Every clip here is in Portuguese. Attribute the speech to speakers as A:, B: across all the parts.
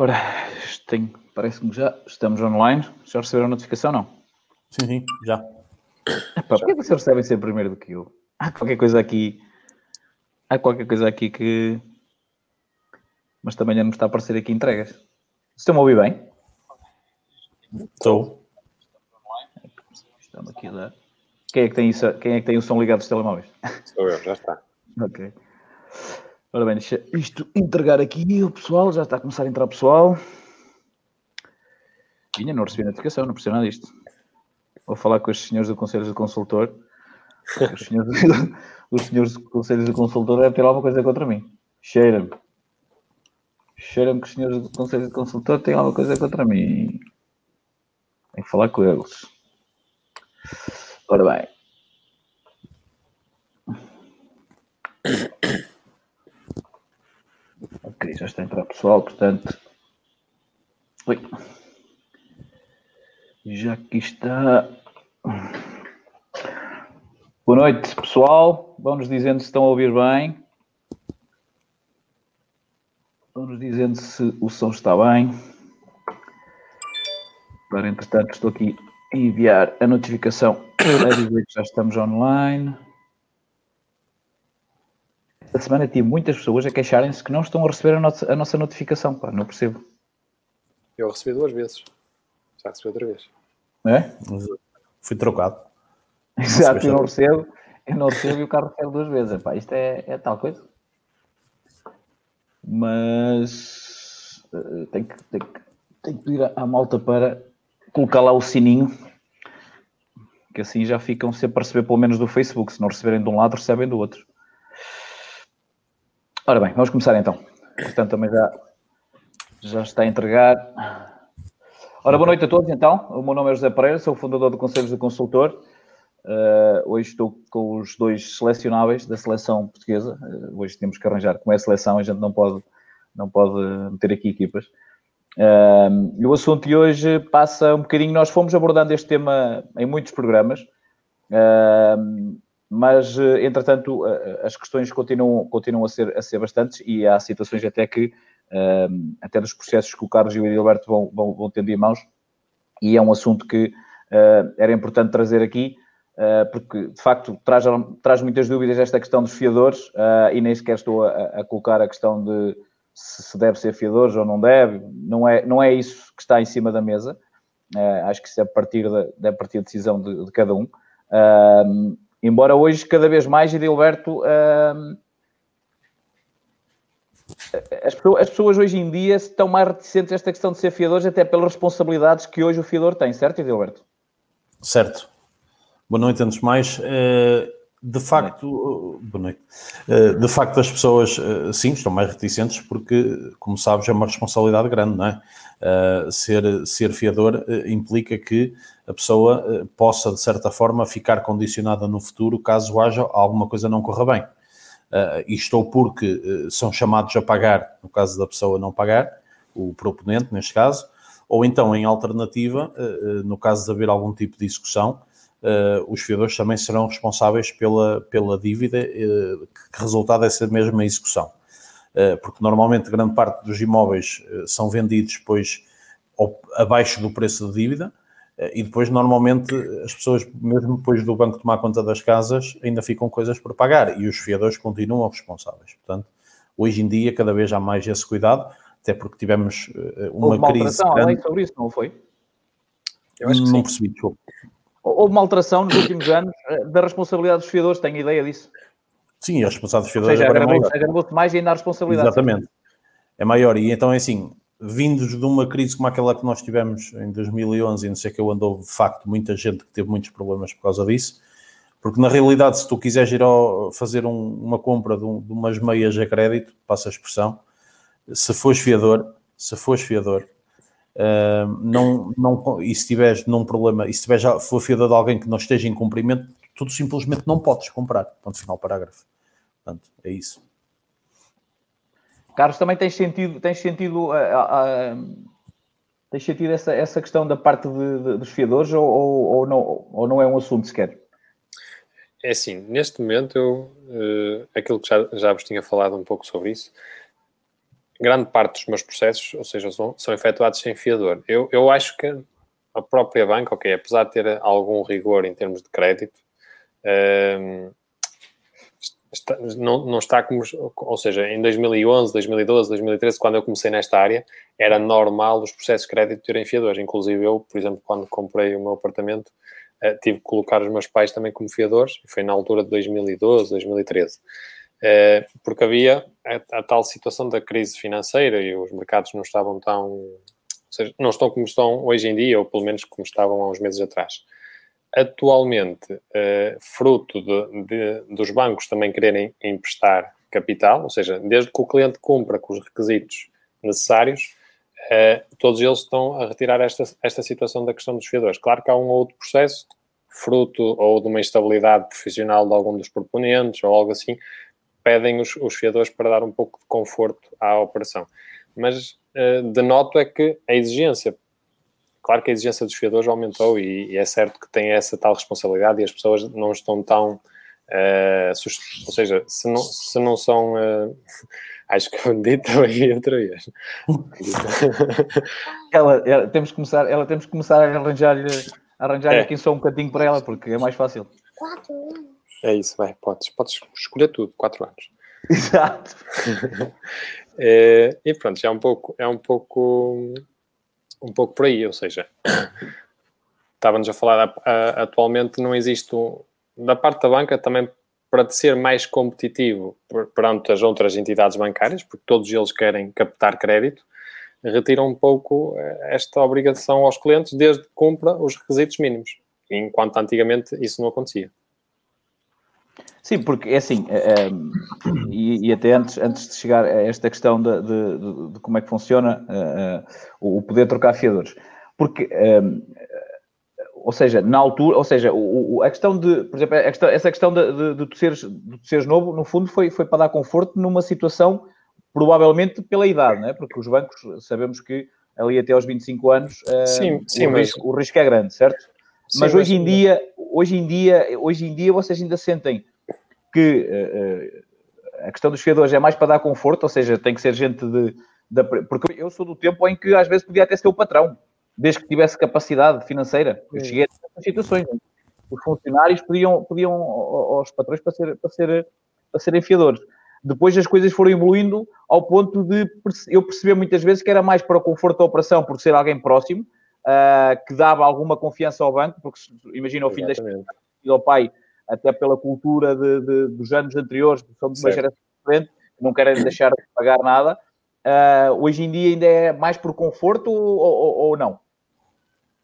A: Ora, tem, parece-me já estamos online. Já receberam a notificação, não?
B: Sim, sim, já.
A: Epá, porquê que vocês recebem sempre primeiro do que eu? Há qualquer coisa aqui. Há qualquer coisa aqui que. Mas também já não me está a aparecer aqui entregas. Estão-me a ouvir bem?
B: Estou.
A: Estamos aqui a dar. Quem é que tem, isso, quem é que tem o som ligado dos telemóveis?
C: Sou eu, já está.
A: ok. Ora bem, deixa isto entregar aqui o pessoal. Já está a começar a entrar pessoal. Vinha, não recebi notificação, não percebo nada disto. Vou falar com os senhores do Conselho do Consultor. Os senhores, os senhores do Conselho do Consultor devem ter alguma coisa contra mim. Cheira-me. Cheira-me que os senhores do Conselho do Consultor têm alguma coisa contra mim. Tenho que falar com eles. Ora bem. Já está a entrar pessoal, portanto. Oi. Já aqui está. Boa noite, pessoal. Vão-nos dizendo se estão a ouvir bem. Vão-nos dizendo se o som está bem. Para, entretanto, estou aqui a enviar a notificação que já estamos online. Esta semana tive muitas pessoas a queixarem-se que não estão a receber a nossa, a nossa notificação. Pá, não percebo.
C: Eu recebi duas vezes. Já recebi outra vez.
A: É?
B: Fui trocado.
A: Exato, eu não recebo, eu não recebo e o carro recebe duas vezes. Epá, isto é, é tal coisa. Mas uh, tenho, que, tenho, que, tenho que pedir à malta para colocar lá o sininho, que assim já ficam sempre a receber pelo menos do Facebook. Se não receberem de um lado, recebem do outro. Ora bem, vamos começar então. Portanto, também já, já está a entregar. Ora, boa noite a todos, então. O meu nome é José Pereira, sou fundador do Conselho de Consultor. Uh, hoje estou com os dois selecionáveis da seleção portuguesa. Uh, hoje temos que arranjar como é a seleção, a gente não pode, não pode meter aqui equipas. Uh, o assunto de hoje passa um bocadinho. Nós fomos abordando este tema em muitos programas, mas entretanto as questões continuam, continuam a, ser, a ser bastantes e há situações até que uh, até dos processos que o Carlos e o Edilberto vão, vão, vão tendo em mãos, e é um assunto que era importante trazer aqui, porque de facto traz, traz muitas dúvidas esta questão dos fiadores, e nem sequer estou a, a, colocar a questão de se deve ser fiadores ou não deve, não é, não é isso que está em cima da mesa, acho que isso é a partir da, é a partir da decisão de, de cada um. Embora hoje, cada vez mais, Edilberto, as pessoas, as pessoas, hoje em dia estão mais reticentes a esta questão de ser fiadores, até pelas responsabilidades que hoje o fiador tem, certo, Edilberto?
B: Certo. Boa noite, antes mais. Eh, de facto, noite. Eh, de facto, as pessoas, eh, sim, estão mais reticentes porque, como sabes, é uma responsabilidade grande, não é? Ser, ser fiador implica que a pessoa possa, de certa forma, ficar condicionada no futuro caso haja alguma coisa não corra bem uh, isto ou porque uh, são chamados a pagar, no caso da pessoa não pagar, o proponente neste caso, ou então em alternativa, uh, no caso de haver algum tipo de execução, os fiadores também serão responsáveis pela, pela dívida que resultar dessa mesma execução. porque normalmente grande parte dos imóveis são vendidos depois abaixo do preço da dívida, e depois, normalmente, as pessoas, mesmo depois do banco tomar conta das casas, ainda ficam coisas por pagar e os fiadores continuam responsáveis. Portanto, hoje em dia, cada vez há mais esse cuidado, até porque tivemos uma, uma crise.
A: Houve grande... sobre isso, não foi?
B: Eu acho que não sim. percebi, desculpa.
A: Houve uma alteração nos últimos anos eh, da responsabilidade dos fiadores, tenho ideia disso.
B: Sim, a responsabilidade dos fiadores
A: seja, agora é maior. mais ainda a responsabilidade.
B: Exatamente. É maior. E então é assim, vindos de uma crise como aquela que nós tivemos em 2011, e não sei que eu andou de facto muita gente que teve muitos problemas por causa disso, porque na realidade, se tu quiseres ir ao, fazer um, uma compra de, um, de, umas meias a crédito, passa a expressão, se fores fiador, se fores fiador, uh, não, não, e se tiveres num problema, e se tiveres, for fiador de alguém que não esteja em cumprimento, tu simplesmente não podes comprar. Ponto final, parágrafo. Portanto, é isso.
A: Carlos, também tens sentido, tens sentido, uh, uh, tens sentido essa, essa questão da parte de, de, dos fiadores ou, ou, ou, não, ou não é um assunto sequer?
C: É assim, neste momento eu, uh, aquilo que já, já vos tinha falado um pouco sobre isso, grande parte dos meus processos, ou seja, são, são efetuados sem fiador. Eu, eu acho que a própria banca, ok, apesar de ter algum rigor em termos de crédito, um, está, não, não está como, ou seja, em 2011, 2012, 2013, quando eu comecei nesta área, era normal os processos de crédito terem fiadores. Inclusive eu, por exemplo, quando comprei o meu apartamento, uh, tive que colocar os meus pais também como fiadores, e foi na altura de 2012, 2013. Uh, porque havia a, a, tal situação da crise financeira e os mercados não estavam tão, ou seja, não estão como estão hoje em dia, ou pelo menos como estavam há uns meses atrás atualmente, uh, fruto de, de, dos bancos também quererem emprestar capital, ou seja, desde que o cliente cumpra com os requisitos necessários, uh, todos eles estão a retirar esta, esta situação da questão dos fiadores. Claro que há um outro processo, fruto ou de uma instabilidade profissional de algum dos proponentes ou algo assim, pedem os, os fiadores para dar um pouco de conforto à operação. Mas uh, denoto é que a exigência Claro que a exigência dos fiadores aumentou e, e, é certo que tem essa tal responsabilidade e as pessoas não estão tão. Uh, ou seja, se não, se não são. Uh, acho que eu dito aí outra vez.
A: ela, ela, temos que começar, ela temos que começar a arranjar, arranjar é. aqui só um cantinho para ela, porque é mais fácil.
C: Quatro anos. É isso, vai, podes, podes escolher tudo, quatro anos.
A: Exato.
C: é, e pronto, é um pouco, é um pouco um pouco por aí, ou seja, estávamos a falar, atualmente não existe, um, da parte da banca também para ser mais competitivo perante as outras entidades bancárias, porque todos eles querem captar crédito, retiram um pouco eh, esta obrigação aos clientes desde que cumpra os requisitos mínimos, enquanto antigamente isso não acontecia.
A: Sim, porque é assim, é, é, e, e, até antes, antes de chegar a esta questão de, de, de, como é que funciona é, o poder trocar fiadores, porque, ou seja, na altura, ou seja, o, a questão de, por exemplo, questão, essa questão de, de, de, tu seres, de tu seres novo, no fundo, foi, foi para dar conforto numa situação, provavelmente pela idade, não é? Porque os bancos, sabemos que ali até aos 25 anos, sim, sim, o, mas... risco, o risco é grande, certo? Sim, mas hoje mas... em dia, hoje em dia, hoje em dia vocês ainda sentem que uh, a questão dos fiadores é mais para dar conforto, ou seja, tem que ser gente de, de, Porque eu sou do tempo em que às vezes podia até ser o patrão, desde que tivesse capacidade financeira. Eu cheguei a essas situações. Os funcionários pediam, pediam aos patrões para, ser, para, ser, para serem fiadores. Depois as coisas foram evoluindo ao ponto de eu perceber muitas vezes que era mais para o conforto da operação, por ser alguém próximo, uh, que dava alguma confiança ao banco, porque imagina o filho da ao pai até pela cultura de, de, dos anos anteriores, que são de uma geração diferente, não querem deixar de pagar nada. Uh, hoje em dia ainda é mais por conforto ou, ou, ou não?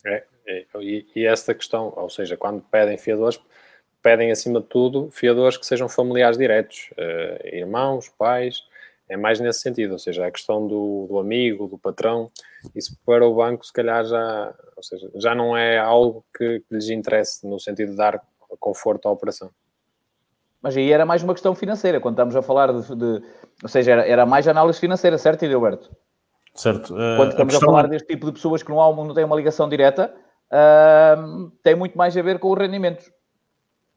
C: É, é e, e, essa questão, ou seja, quando pedem fiadores, pedem acima de tudo fiadores que sejam familiares diretos, uh, irmãos, pais, é mais nesse sentido, ou seja, a questão do, do, amigo, do patrão, isso para o banco se calhar já, ou seja, já não é algo que, que lhes interesse no sentido de dar conforto à operação.
A: Mas aí era mais uma questão financeira, quando estamos a falar de. de ou seja, era, era, mais análise financeira, certo, Edilberto?
B: Certo.
A: Uh, quando estamos a, a falar é... deste tipo de pessoas que não, há, não têm uma ligação direta, uh, tem muito mais a ver com os rendimentos.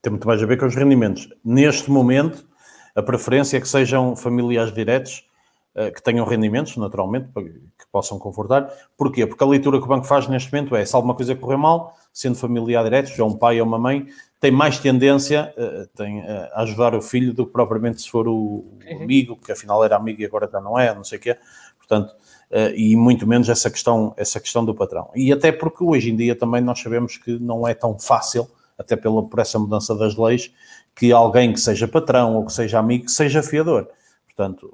B: Tem muito mais a ver com os rendimentos. Neste momento, a preferência é que sejam familiares diretos uh, que tenham rendimentos, naturalmente, que possam confortar. Porquê? Porque a leitura que o banco faz neste momento é se alguma coisa correr mal, sendo familiar direto, já um pai ou uma mãe, tem mais tendência uh, tem, uh, a ajudar o filho do que propriamente se for o, o, amigo, que afinal era amigo e agora já não é, não sei o quê. Portanto, uh, e muito menos essa questão, essa questão do patrão. E até porque hoje em dia também nós sabemos que não é tão fácil, até pela, por essa mudança das leis, que alguém que seja patrão ou que seja amigo seja fiador. Portanto,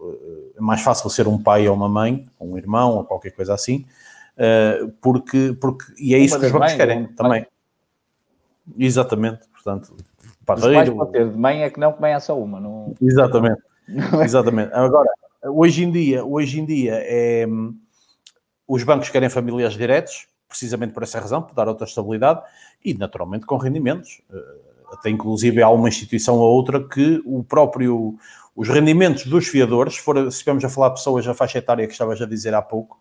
B: é mais fácil ser um pai ou uma mãe, um irmão ou qualquer coisa assim, porque, porque e é isso que os bancos querem também. Exatamente portanto,
A: padeiro... pode ter de mãe é que não, que mãe é só uma. Não...
B: Exatamente, exatamente. Agora, hoje em dia, hoje em dia é, os bancos querem familiares diretos, precisamente por essa razão, por dar outra estabilidade e, naturalmente, com rendimentos. Eh, até inclusive há uma instituição ou outra que o próprio, os rendimentos dos fiadores, se, for, se estivermos a falar de pessoas da faixa etária que estavas a dizer há pouco,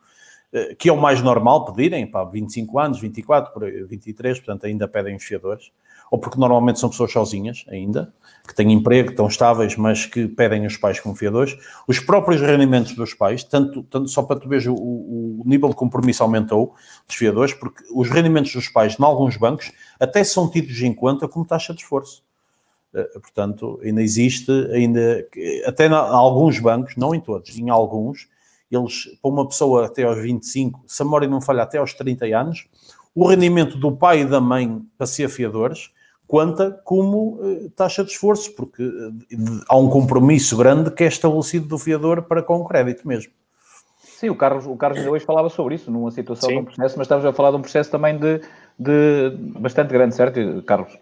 B: que é o mais normal pedirem, para 25 anos, 24, 23, portanto ainda pedem os fiadores, ou porque normalmente são pessoas sozinhas ainda, que têm emprego, estão estáveis, mas que pedem os pais como fiadores. Os próprios rendimentos dos pais, tanto, tanto só para tu veres o, o, nível de compromisso aumentou dos fiadores, porque os rendimentos dos pais, em alguns bancos, até são tidos em conta como taxa de esforço. Eh, portanto, ainda existe, ainda até em alguns bancos, não em todos, em alguns, eles, para uma pessoa até aos 25, se a memória não falha, até aos 30 anos, o rendimento do pai e da mãe para ser fiadores conta como uh, taxa de esforço, porque uh, há um compromisso grande que é estabelecido do fiador para com o crédito mesmo.
A: Sim, o Carlos, o Carlos hoje falava sobre isso, numa situação Sim. de um processo, mas estávamos a falar de um processo também de, de bastante grande, certo, Carlos?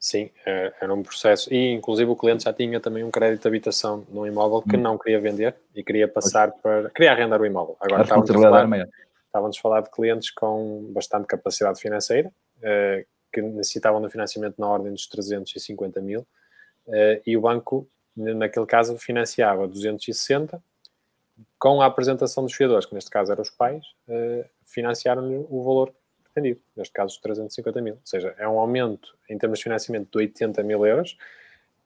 C: Sim, é, era um processo. E, inclusive, o cliente já tinha também um crédito de habitação no imóvel que hum. não queria vender e queria passar para. queria arrendar o imóvel. Agora estávamos a, falar, estávamos a falar de clientes com bastante capacidade financeira, eh, que necessitavam de financiamento na ordem dos 350 mil, eh, e o banco, naquele caso, financiava 260, com a apresentação dos fiadores, que neste caso eram os pais, eh, financiaram-lhe o valor pretendido, neste caso os 350 mil. Ou seja, é um aumento em termos de financiamento de 80 mil euros,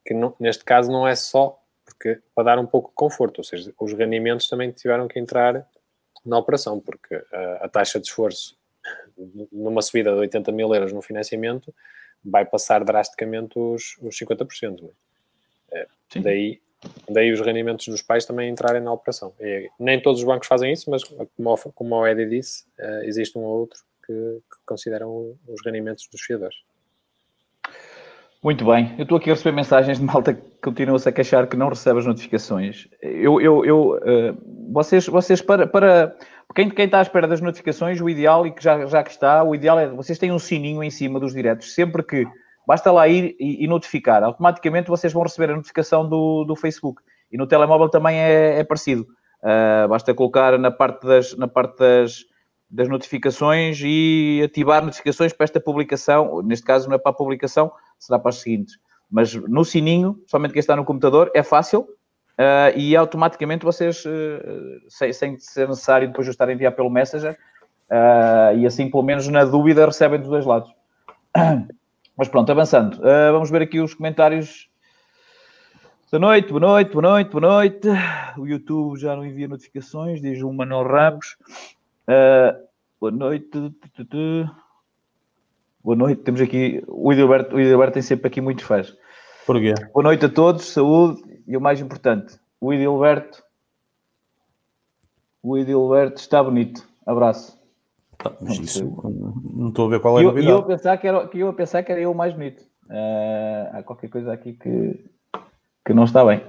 C: que não, neste caso não é só porque para dar um pouco de conforto, ou seja, os rendimentos também tiveram que entrar na operação, porque a, a taxa de esforço numa subida de 80 mil euros no financiamento, vai passar drasticamente os, os 50%. É? é daí, daí os rendimentos dos pais também entrarem na operação. E nem todos os bancos fazem isso, mas como, como o Edi disse, uh, existe um ou outro que, que consideram os rendimentos dos fiadores.
A: Muito bem, eu estou aqui a receber mensagens de malta que continua-se a queixar que não recebe as notificações. Eu, eu, eu uh, vocês, vocês para, para quem, quem está à espera das notificações, o ideal, e que já, já que está, o ideal é vocês têm um sininho em cima dos diretos. Sempre que basta lá ir e, e notificar, automaticamente vocês vão receber a notificação do, do Facebook. E no telemóvel também é, é parecido. Uh, basta colocar na parte das, na parte das, das notificações e ativar notificações para esta publicação. Neste caso, não é para a publicação, será para as seguintes. Mas no sininho, somente quem está no computador, é fácil, Uh, e automaticamente vocês, uh, sem, sem, ser necessário depois de estar a enviar pelo Messenger, uh, e assim, pelo menos na dúvida, recebem dos dois lados. Mas pronto, avançando. vamos ver aqui os comentários. Boa noite, boa noite, boa noite, boa noite. O YouTube já não envia notificações, diz o Manuel Ramos. Boa noite. Boa noite, temos aqui o Edilberto, o Edilberto tem sempre aqui muitos fãs.
B: Porquê?
A: Boa noite a todos, saúde e o mais importante, o Edilberto. O Edilberto está bonito. Abraço.
B: Tá, mas isso, não estou a ver qual é a novidade.
A: E eu, eu, pensar que era, que eu a pensar que era eu o mais bonito. Uh, há qualquer coisa aqui que, que não está bem.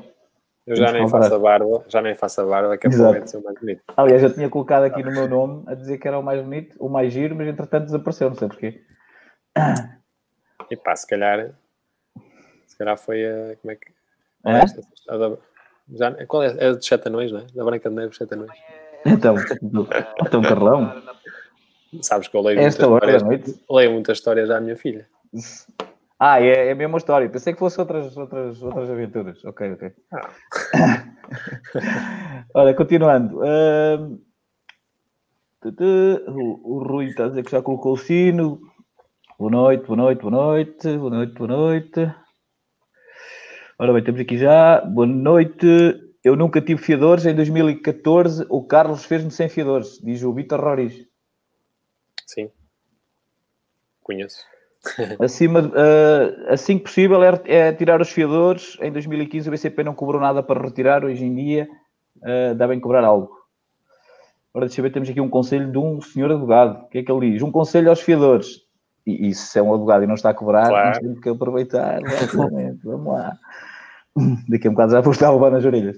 C: Eu já nem faço a barba, já nem faço a barba, que é para ser o mais bonito.
A: Aliás, eu tinha colocado aqui no meu nome a dizer que era o mais bonito, o mais giro, mas entretanto desapareceu, não sei porquê.
C: E pá, se calhar, se calhar foi a. Como é que.
A: É?
C: Já, qual é? É de Sete Anões, não é? Da Branca de Neve, Sete Anões.
A: Então, então Carlão.
C: Sabes que eu leio,
A: Esta
C: muitas
A: hora noite.
C: leio muitas histórias à minha filha.
A: Ah, é, é a mesma história. Pensei que fosse outras, outras, outras aventuras. Ok, ok. Ah. Olha, continuando. Uh... O, o Rui está a dizer que já colocou o sino. Boa noite, boa noite, boa noite, boa noite, boa noite. Ora bem, temos aqui já. Boa noite. Eu nunca tive fiadores. Em 2014, o Carlos fez-me sem fiadores, diz o Vitor Roriz.
C: Sim. Conheço.
A: Acima, uh, assim que possível é, é, tirar os fiadores. Em 2015 o BCP não cobrou nada para retirar. Hoje em dia uh, devem cobrar algo. Ora, deixa eu ver, temos aqui um conselho de um senhor advogado. O que é que ele diz? Um conselho aos fiadores. E, e se é um advogado e não está a cobrar, claro. temos que aproveitar. Vamos lá. Daqui a um bocado já vou estar a levar nas orelhas.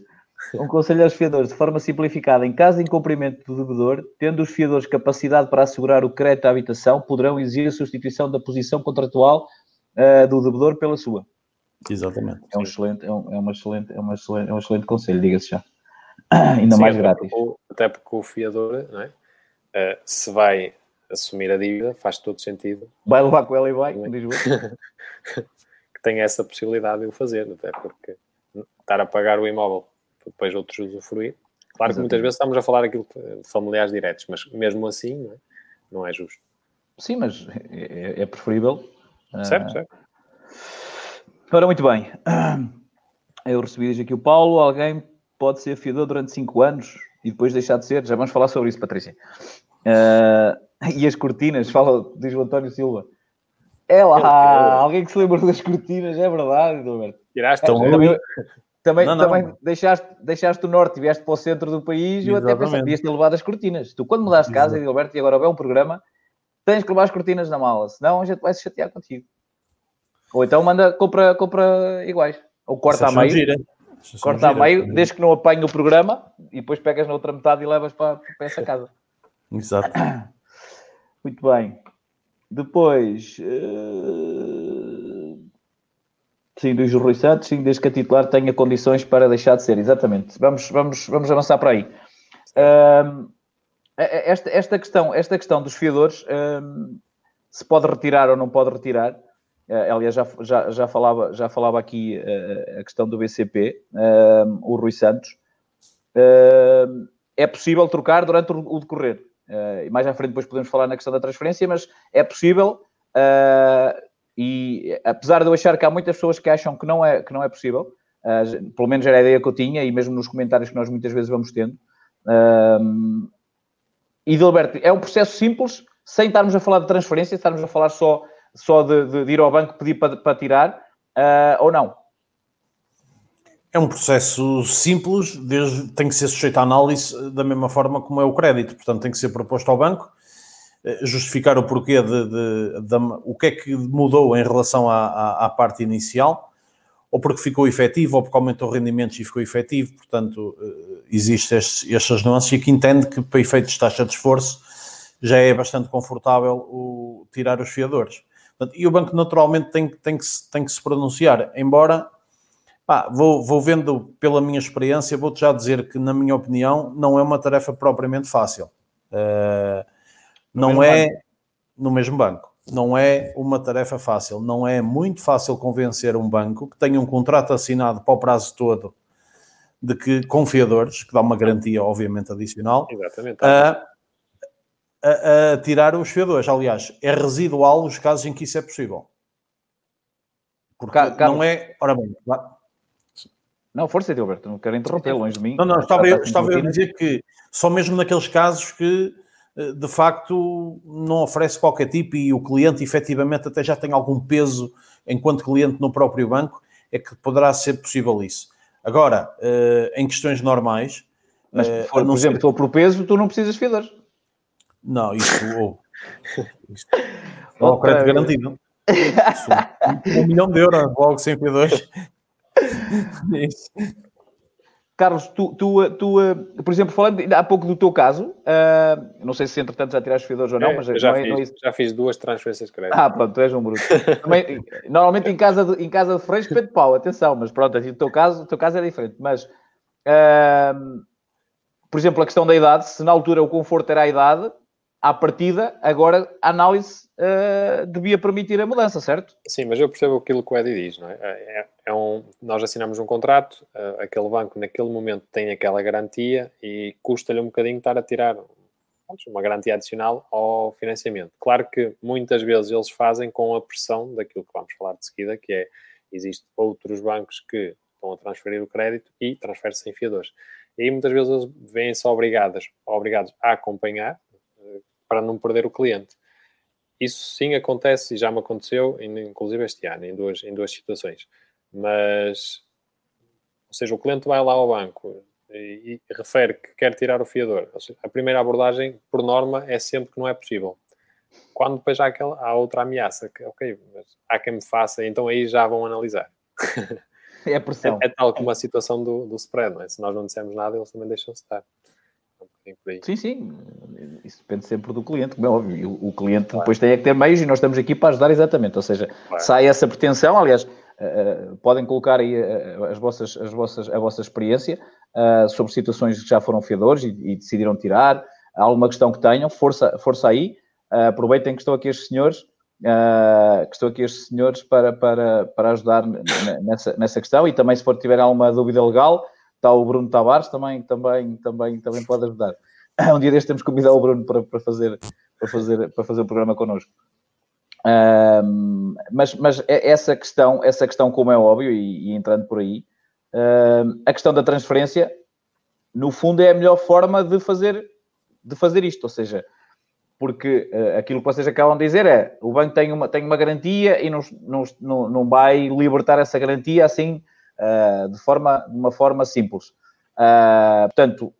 A: Um conselho aos fiadores, de forma simplificada, em caso de incumprimento do devedor, tendo os fiadores capacidade para assegurar o crédito à habitação, poderão exigir a substituição da posição contratual uh, do devedor pela sua.
B: Exatamente.
A: É um excelente, é, um, é, uma excelente, é, uma excelente, é um excelente conselho, diga-se já. Ainda sim, mais
C: até
A: grátis.
C: Porque, até porque o fiador, não é? Uh, se vai assumir a dívida, faz todo sentido.
A: Vai levar com ela e vai, diz
C: que tenha essa possibilidade de o fazer, até porque estar a pagar o imóvel depois outros usufruir. Claro que muitas vezes estamos a falar aquilo de familiares diretos, mas mesmo assim não é, não é justo.
A: Sim, mas é, é, preferível
C: Certo, certo.
A: Ora, muito bem. Eu recebi aqui o Paulo. Alguém pode ser fiador durante 5 anos e depois deixar de ser? Já vamos falar sobre isso, Patrícia. Uh, e as cortinas? Fala, diz o António Silva. É lá, alguém que se lembra das cortinas, é verdade, Roberto.
C: Tiraste
A: é, também, também, não, não. também deixaste, deixaste o norte e vieste para o centro do país e eu até pensei que devias ter levado as cortinas. Tu, quando mudaste de casa, Roberto, e agora houver um programa, tens que levar as cortinas na mala, senão a gente vai se chatear contigo. Ou então manda, compra, compra iguais. Ou corta a meio. Gira. Corta a meio, desde que não apanhe o programa e depois pegas na outra metade e levas para, para essa casa.
B: Exato.
A: Muito bem. Depois. Uh... Sim, do Rui Santos, sim, desde que a titular tenha condições para deixar de ser. Exatamente. Vamos, vamos, vamos avançar para aí. Uh... esta, esta, questão, esta questão dos fiadores, uh... se pode retirar ou não pode retirar, Uh, aliás, já, já, já, falava, já falava aqui uh, a questão do BCP, uh, o Rui Santos. é possível trocar durante o, o decorrer. e mais à frente depois podemos falar na questão da transferência, mas é possível. E apesar de eu achar que há muitas pessoas que acham que não é, que não é possível, pelo menos era a ideia que eu tinha, e mesmo nos comentários que nós muitas vezes vamos tendo. e, Dilberto, é um processo simples, sem estarmos a falar de transferência, estarmos a falar só só de, de, de ir ao banco pedir para, para tirar uh, ou não?
B: É um processo simples, desde, tem que ser sujeito à análise da mesma forma como é o crédito, portanto tem que ser proposto ao banco, justificar o porquê de, de, de o que é que mudou em relação à, à, à, parte inicial, ou porque ficou efetivo, ou porque aumentou rendimentos e ficou efetivo, portanto eh, existem estas nuances e que entende que para efeitos de taxa de esforço já é bastante confortável o, tirar os fiadores. E o banco naturalmente tem, tem, que, tem que se pronunciar, embora vou, vou vendo pela minha experiência, vou-te já dizer que, na minha opinião, não é uma tarefa propriamente fácil. Uh, não é banco. no mesmo banco. Não é uma tarefa fácil. Não é muito fácil convencer um banco que tenha um contrato assinado para o prazo todo de que confiadores, que dá uma garantia, obviamente, adicional.
C: Uh,
B: a, a tirar os fiadores. Aliás, é residual os casos em que isso é possível. Porque Carlos, não é. Ora bem,
A: não, força, Gilberto, não quero interromper, longe de mim.
B: Não, não, estava, eu, estava eu a dizer que só mesmo naqueles casos que de facto não oferece qualquer tipo e o cliente efetivamente até já tem algum peso enquanto cliente no próprio banco, é que poderá ser possível isso. Agora, eh, em questões normais.
A: Mas, eh, por, por exemplo, estou por peso, tu não precisas de fiadores.
B: Não, isso. Oh, isso. Não, oh, crédito garantido. Isso, um, um milhão de euros, logo sem P2.
A: Carlos, tu, tu, tu, por exemplo, falando há pouco do teu caso, uh, não sei se entretanto já tiraste fiadores ou não, é, mas
C: já,
A: não
C: é, fiz, não é já fiz duas transferências crédito.
A: Ah, pronto, tu és um bruto. Também, normalmente em casa de, em casa de fresco, de pau, atenção, mas pronto, assim, o teu caso, o teu caso é diferente. Mas, uh, por exemplo, a questão da idade, se na altura o conforto era a idade, à partida, agora a análise uh, devia permitir a mudança, certo?
C: Sim, mas eu percebo aquilo que o Eddie diz, não é? é, é um, nós assinamos um contrato, uh, aquele banco naquele momento tem aquela garantia e custa-lhe um bocadinho estar a tirar uma garantia adicional ao financiamento. Claro que muitas vezes eles fazem com a pressão daquilo que vamos falar de seguida, que é, existem outros bancos que estão a transferir o crédito e transferem-se em fiadores. E aí muitas vezes eles vêm-se obrigados, obrigados a acompanhar, para não perder o cliente. Isso sim acontece e já me aconteceu, inclusive este ano, em duas, em duas situações. Mas, ou seja, o cliente vai lá ao banco e, e refere que quer tirar o fiador. Seja, a primeira abordagem, por norma, é sempre que não é possível. Quando depois há, aquela, há outra ameaça, que, ok, mas há quem me faça, então aí já vão analisar.
A: É.
C: É, é tal como a situação do, do spread, não é? Se nós não dissemos nada, eles também deixam-se estar.
A: Sim, sim. Isso depende sempre do cliente, como é óbvio. O, o cliente claro. depois tem que ter meios e nós estamos aqui para ajudar exatamente. Ou seja, claro. sai essa pretensão, aliás, uh, podem colocar aí uh, as vossas, as vossas, a vossa experiência uh, sobre situações que já foram fiadores e, e, decidiram tirar. Alguma questão que tenham, força, força aí. aproveitem que estão aqui estes senhores. que estão aqui estes senhores para, para, para ajudar nessa, nessa questão e também se for tiver alguma dúvida legal, está o Bruno Tavares, também, também, também, também pode ajudar. Um dia deste temos que convidar o Bruno para, para, fazer, para, fazer, para fazer o programa connosco. Um, mas, mas é essa questão, essa questão, como é óbvio, e, e entrando por aí, um, a questão da transferência, no fundo, é a melhor forma de fazer, de fazer isto. Ou seja, porque uh, aquilo que vocês acabam de dizer é o banco tem uma, tem uma garantia e não, não, não, vai libertar essa garantia assim de, forma, de uma forma simples. Uh, portanto,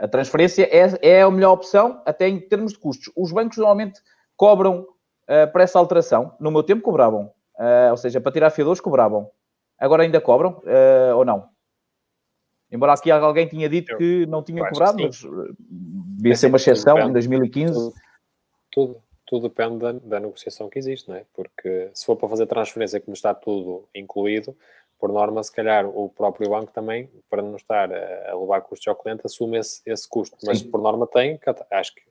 A: a transferência é, é a melhor opção, até em termos de custos. Os bancos normalmente cobram para essa alteração. No meu tempo cobravam. ou seja, para tirar fiadores cobravam. Agora ainda cobram ou não? Embora aqui alguém tinha dito que não tinha cobrado, mas devia ser uma exceção em 2015
C: tudo, tudo depende da, da, negociação que existe, não é? Porque se for para fazer transferência como está tudo incluído, por norma, se calhar o próprio banco também, para não estar a, levar custos ao cliente, assume esse, esse custo. Mas sim. por norma tem, acho que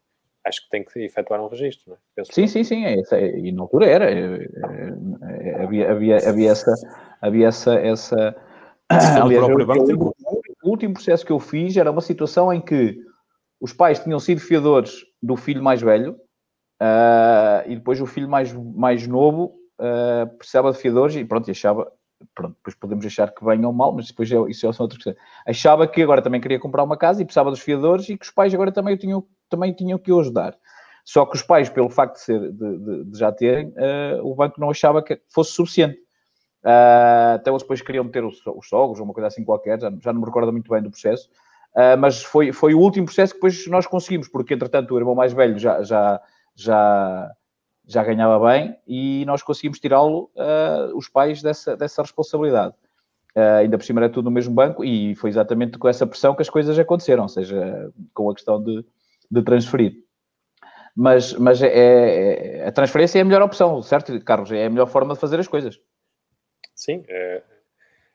C: acho que tem que efetuar um registro, não é?
A: Penso sim, que... sim, sim, é, é, e na altura era, é, é, havia, havia, havia essa, havia essa, essa... Aliás, eu, eu, o último processo que eu fiz era uma situação em que os pais tinham sido fiadores do filho mais velho, Uh, e depois o filho mais, mais novo uh, precisava de fiadores e pronto, e achava, pronto, depois podemos achar que bem ou mal, mas depois é, isso é são outras. Achava que agora também queria comprar uma casa e precisava dos fiadores e que os pais agora também tinham, também tinham que o ajudar. Só que os pais, pelo facto de, ser, de, de, de já terem, uh, o banco não achava que fosse suficiente. Uh, até eles depois queriam meter os, os sogros ou uma coisa assim qualquer, já, já não me recordo muito bem do processo. Uh, mas foi, foi o último processo que depois nós conseguimos, porque entretanto o irmão mais velho já, já, já, já ganhava bem e nós conseguimos tirá-lo, uh, os pais, dessa, dessa responsabilidade. Uh, ainda por cima era tudo no mesmo banco e foi exatamente com essa pressão que as coisas aconteceram, ou seja, com a questão de, de transferir. Mas, mas é, é, a transferência é a melhor opção, certo, Carlos? É a melhor forma de fazer as coisas.
C: Sim, é,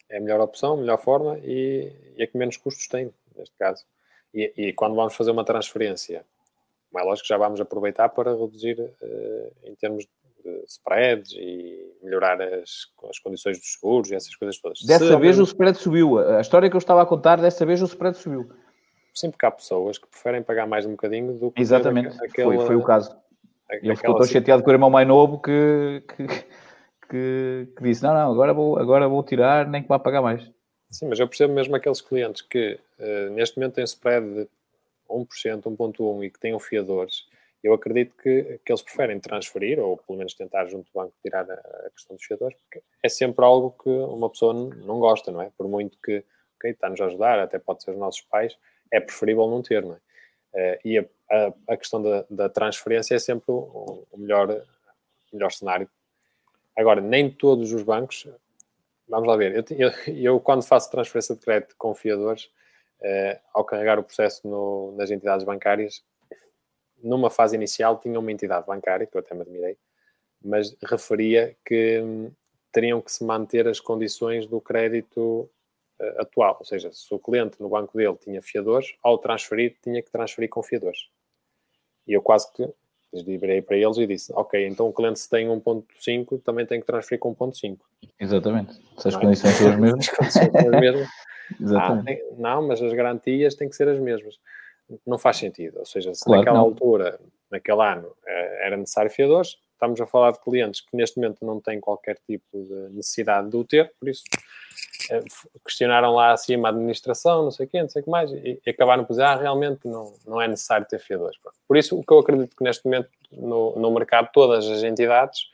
C: é a melhor opção, a melhor forma e, e é que menos custos tem, neste caso. E, e quando vamos fazer uma transferência é lógico que já vamos aproveitar para reduzir uh, em termos de spreads e melhorar as, as condições dos seguros e essas coisas todas.
A: Dessa Se vez o spread subiu. A história que eu estava a contar, dessa vez o spread subiu.
C: Sim, porque há pessoas que preferem pagar mais um bocadinho do que.
A: Exatamente, aquela, foi, foi o caso. Ele ficou tão chateado com o irmão mais novo que, que, que, que, disse: Não, não, agora vou, agora vou tirar, nem que vá pagar mais.
C: Sim, mas eu percebo mesmo aqueles clientes que uh, neste momento têm spread de 1%, 1.1% e que tenham fiadores, eu acredito que, que eles preferem transferir, ou pelo menos tentar junto do banco tirar a, a questão dos fiadores, porque é sempre algo que uma pessoa não gosta, não é? Por muito que, ok, está-nos a ajudar, até pode ser os nossos pais, é preferível não ter, não é? Uh, e a, a, a, questão da, da, transferência é sempre o, o melhor, melhor cenário. Agora, nem todos os bancos, vamos lá ver, eu, eu, eu quando faço transferência de crédito com fiadores, ao carregar o processo no, nas entidades bancárias, numa fase inicial tinha uma entidade bancária, que eu até me admirei, mas referia que hum, teriam que se manter as condições do crédito uh, atual. Ou seja, se o cliente no banco dele tinha fiadores, ao transferir, tinha que transferir com fiadores. E eu quase que virei para eles e disse: Ok, então o cliente se tem 1,5 também tem que transferir com 1,5.
A: Exatamente. Se as é? condições são as mesmas.
C: Ah, tem, não, mas as garantias têm que ser as mesmas. Não faz sentido. Ou seja, se claro naquela altura, naquele ano, eh, era necessário fiadores, estamos a falar de clientes que neste momento não têm qualquer tipo de necessidade de o ter, por isso eh, questionaram lá acima a administração, não sei o quê, não sei o que mais, e, acabaram por dizer, ah, realmente não, não é necessário ter fiadores. Por isso, o que eu acredito que neste momento no, no mercado, todas as entidades,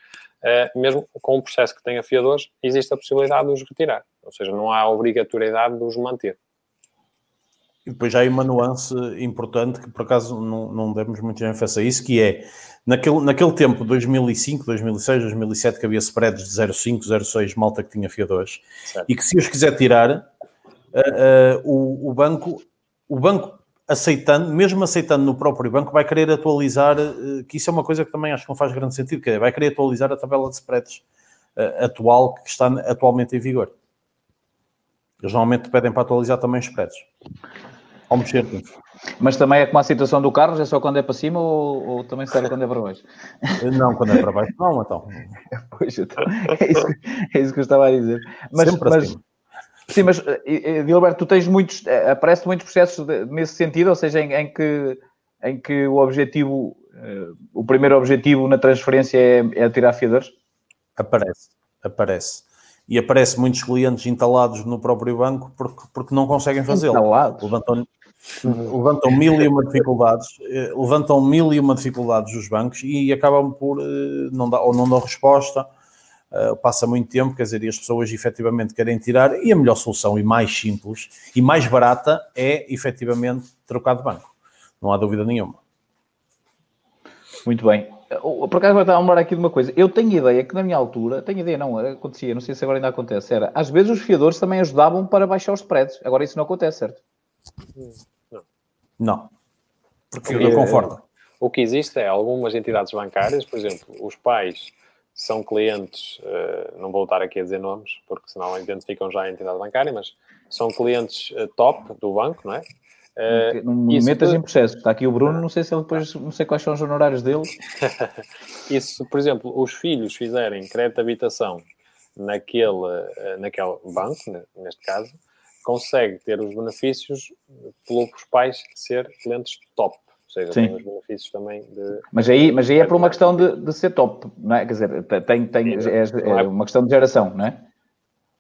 C: mesmo com um processo que tenha fiadores, existe a possibilidade de os retirar. Ou seja, não há obrigatoriedade de os manter.
B: E depois já há uma nuance importante que por acaso não, não demos muito ênfase a isso, que é naquele, naquele tempo, 2005, 2006, 2007, que havia spreads de 0,5, 0,6 malta que tinha fiadores, certo. e que se os quiser tirar, uh, uh, o, o, banco, o banco aceitando, mesmo aceitando no próprio banco, vai querer atualizar, uh, que isso é uma coisa que também acho que não faz grande sentido, que é, vai querer atualizar a tabela de spreads atual que está atualmente em vigor. Eles normalmente pedem para atualizar também os spreads. Ao mexer
A: Mas também é como a situação do Carlos, é só quando é para cima ou, ou também serve quando é para baixo?
B: Não, quando é para baixo, não, então.
A: Pois, então, é isso, é isso que eu estava a dizer. Mas, Sempre mas, assim. Sim, mas, Gilberto, tu tens muitos, eh, aparece muitos processos nesse sentido, ou seja, em, em, que, em que o objetivo o primeiro objetivo na transferência é, é tirar fiadores?
B: Aparece, aparece. E aparece muitos clientes entalados no próprio banco porque, porque não conseguem fazê-lo. Levantam, levantam mil e uma dificuldades, eh, levantam mil e uma dificuldades os bancos e acabam por não dar, ou não dar resposta, uh, passa muito tempo, quer dizer, e as pessoas efetivamente querem tirar, e a melhor solução e mais simples e mais barata é efetivamente trocar de banco. Não há dúvida nenhuma.
A: Muito bem. Por acaso, a lembrar aqui de uma coisa. Eu tenho ideia que na minha altura, tenho ideia, não, acontecia, não sei se agora ainda acontece, era, às vezes os fiadores também ajudavam para baixar os spreads. Agora isso não acontece, certo?
B: Não. Não. Porque não conforta.
C: O que existe é algumas entidades bancárias, por exemplo, os pais são clientes, uh, não vou estar aqui a dizer nomes, porque senão identificam já a entidade bancária, mas são clientes uh, top do banco, não é?
A: Uh, não me metas em processo. Está aqui o Bruno, não sei se ele depois, não sei quais são os honorários dele.
C: isso, por exemplo, os filhos fizerem crédito de habitação naquele, naquele banco, neste caso, consegue ter os benefícios pelos pais ser clientes top seja, Sim. tem os benefícios também de.
A: Mas aí, mas aí é por uma questão de, de ser top, não é? Quer dizer, tem, tem, é, é uma questão de geração, não é?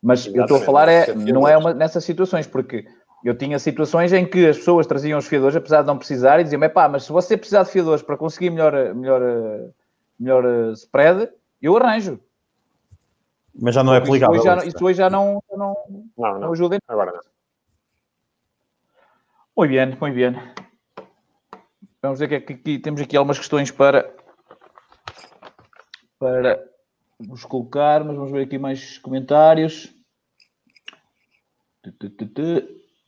A: Mas Exatamente. eu estou a falar, é, não é uma, nessas situações, porque eu tinha situações em que as pessoas traziam os fiadores, apesar de não precisar, e diziam: é pá, mas se você precisar de fiadores para conseguir melhor, melhor, melhor eh, spread, eu arranjo.
B: Mas já não é aplicável.
A: Isso hoje já, isso hoje já não, não, não, não, não ajuda.
C: Agora não.
A: Muito bem, muito bem. Vamos ver que, é que aqui, temos aqui algumas questões para, para vos colocar, mas vamos ver aqui mais comentários.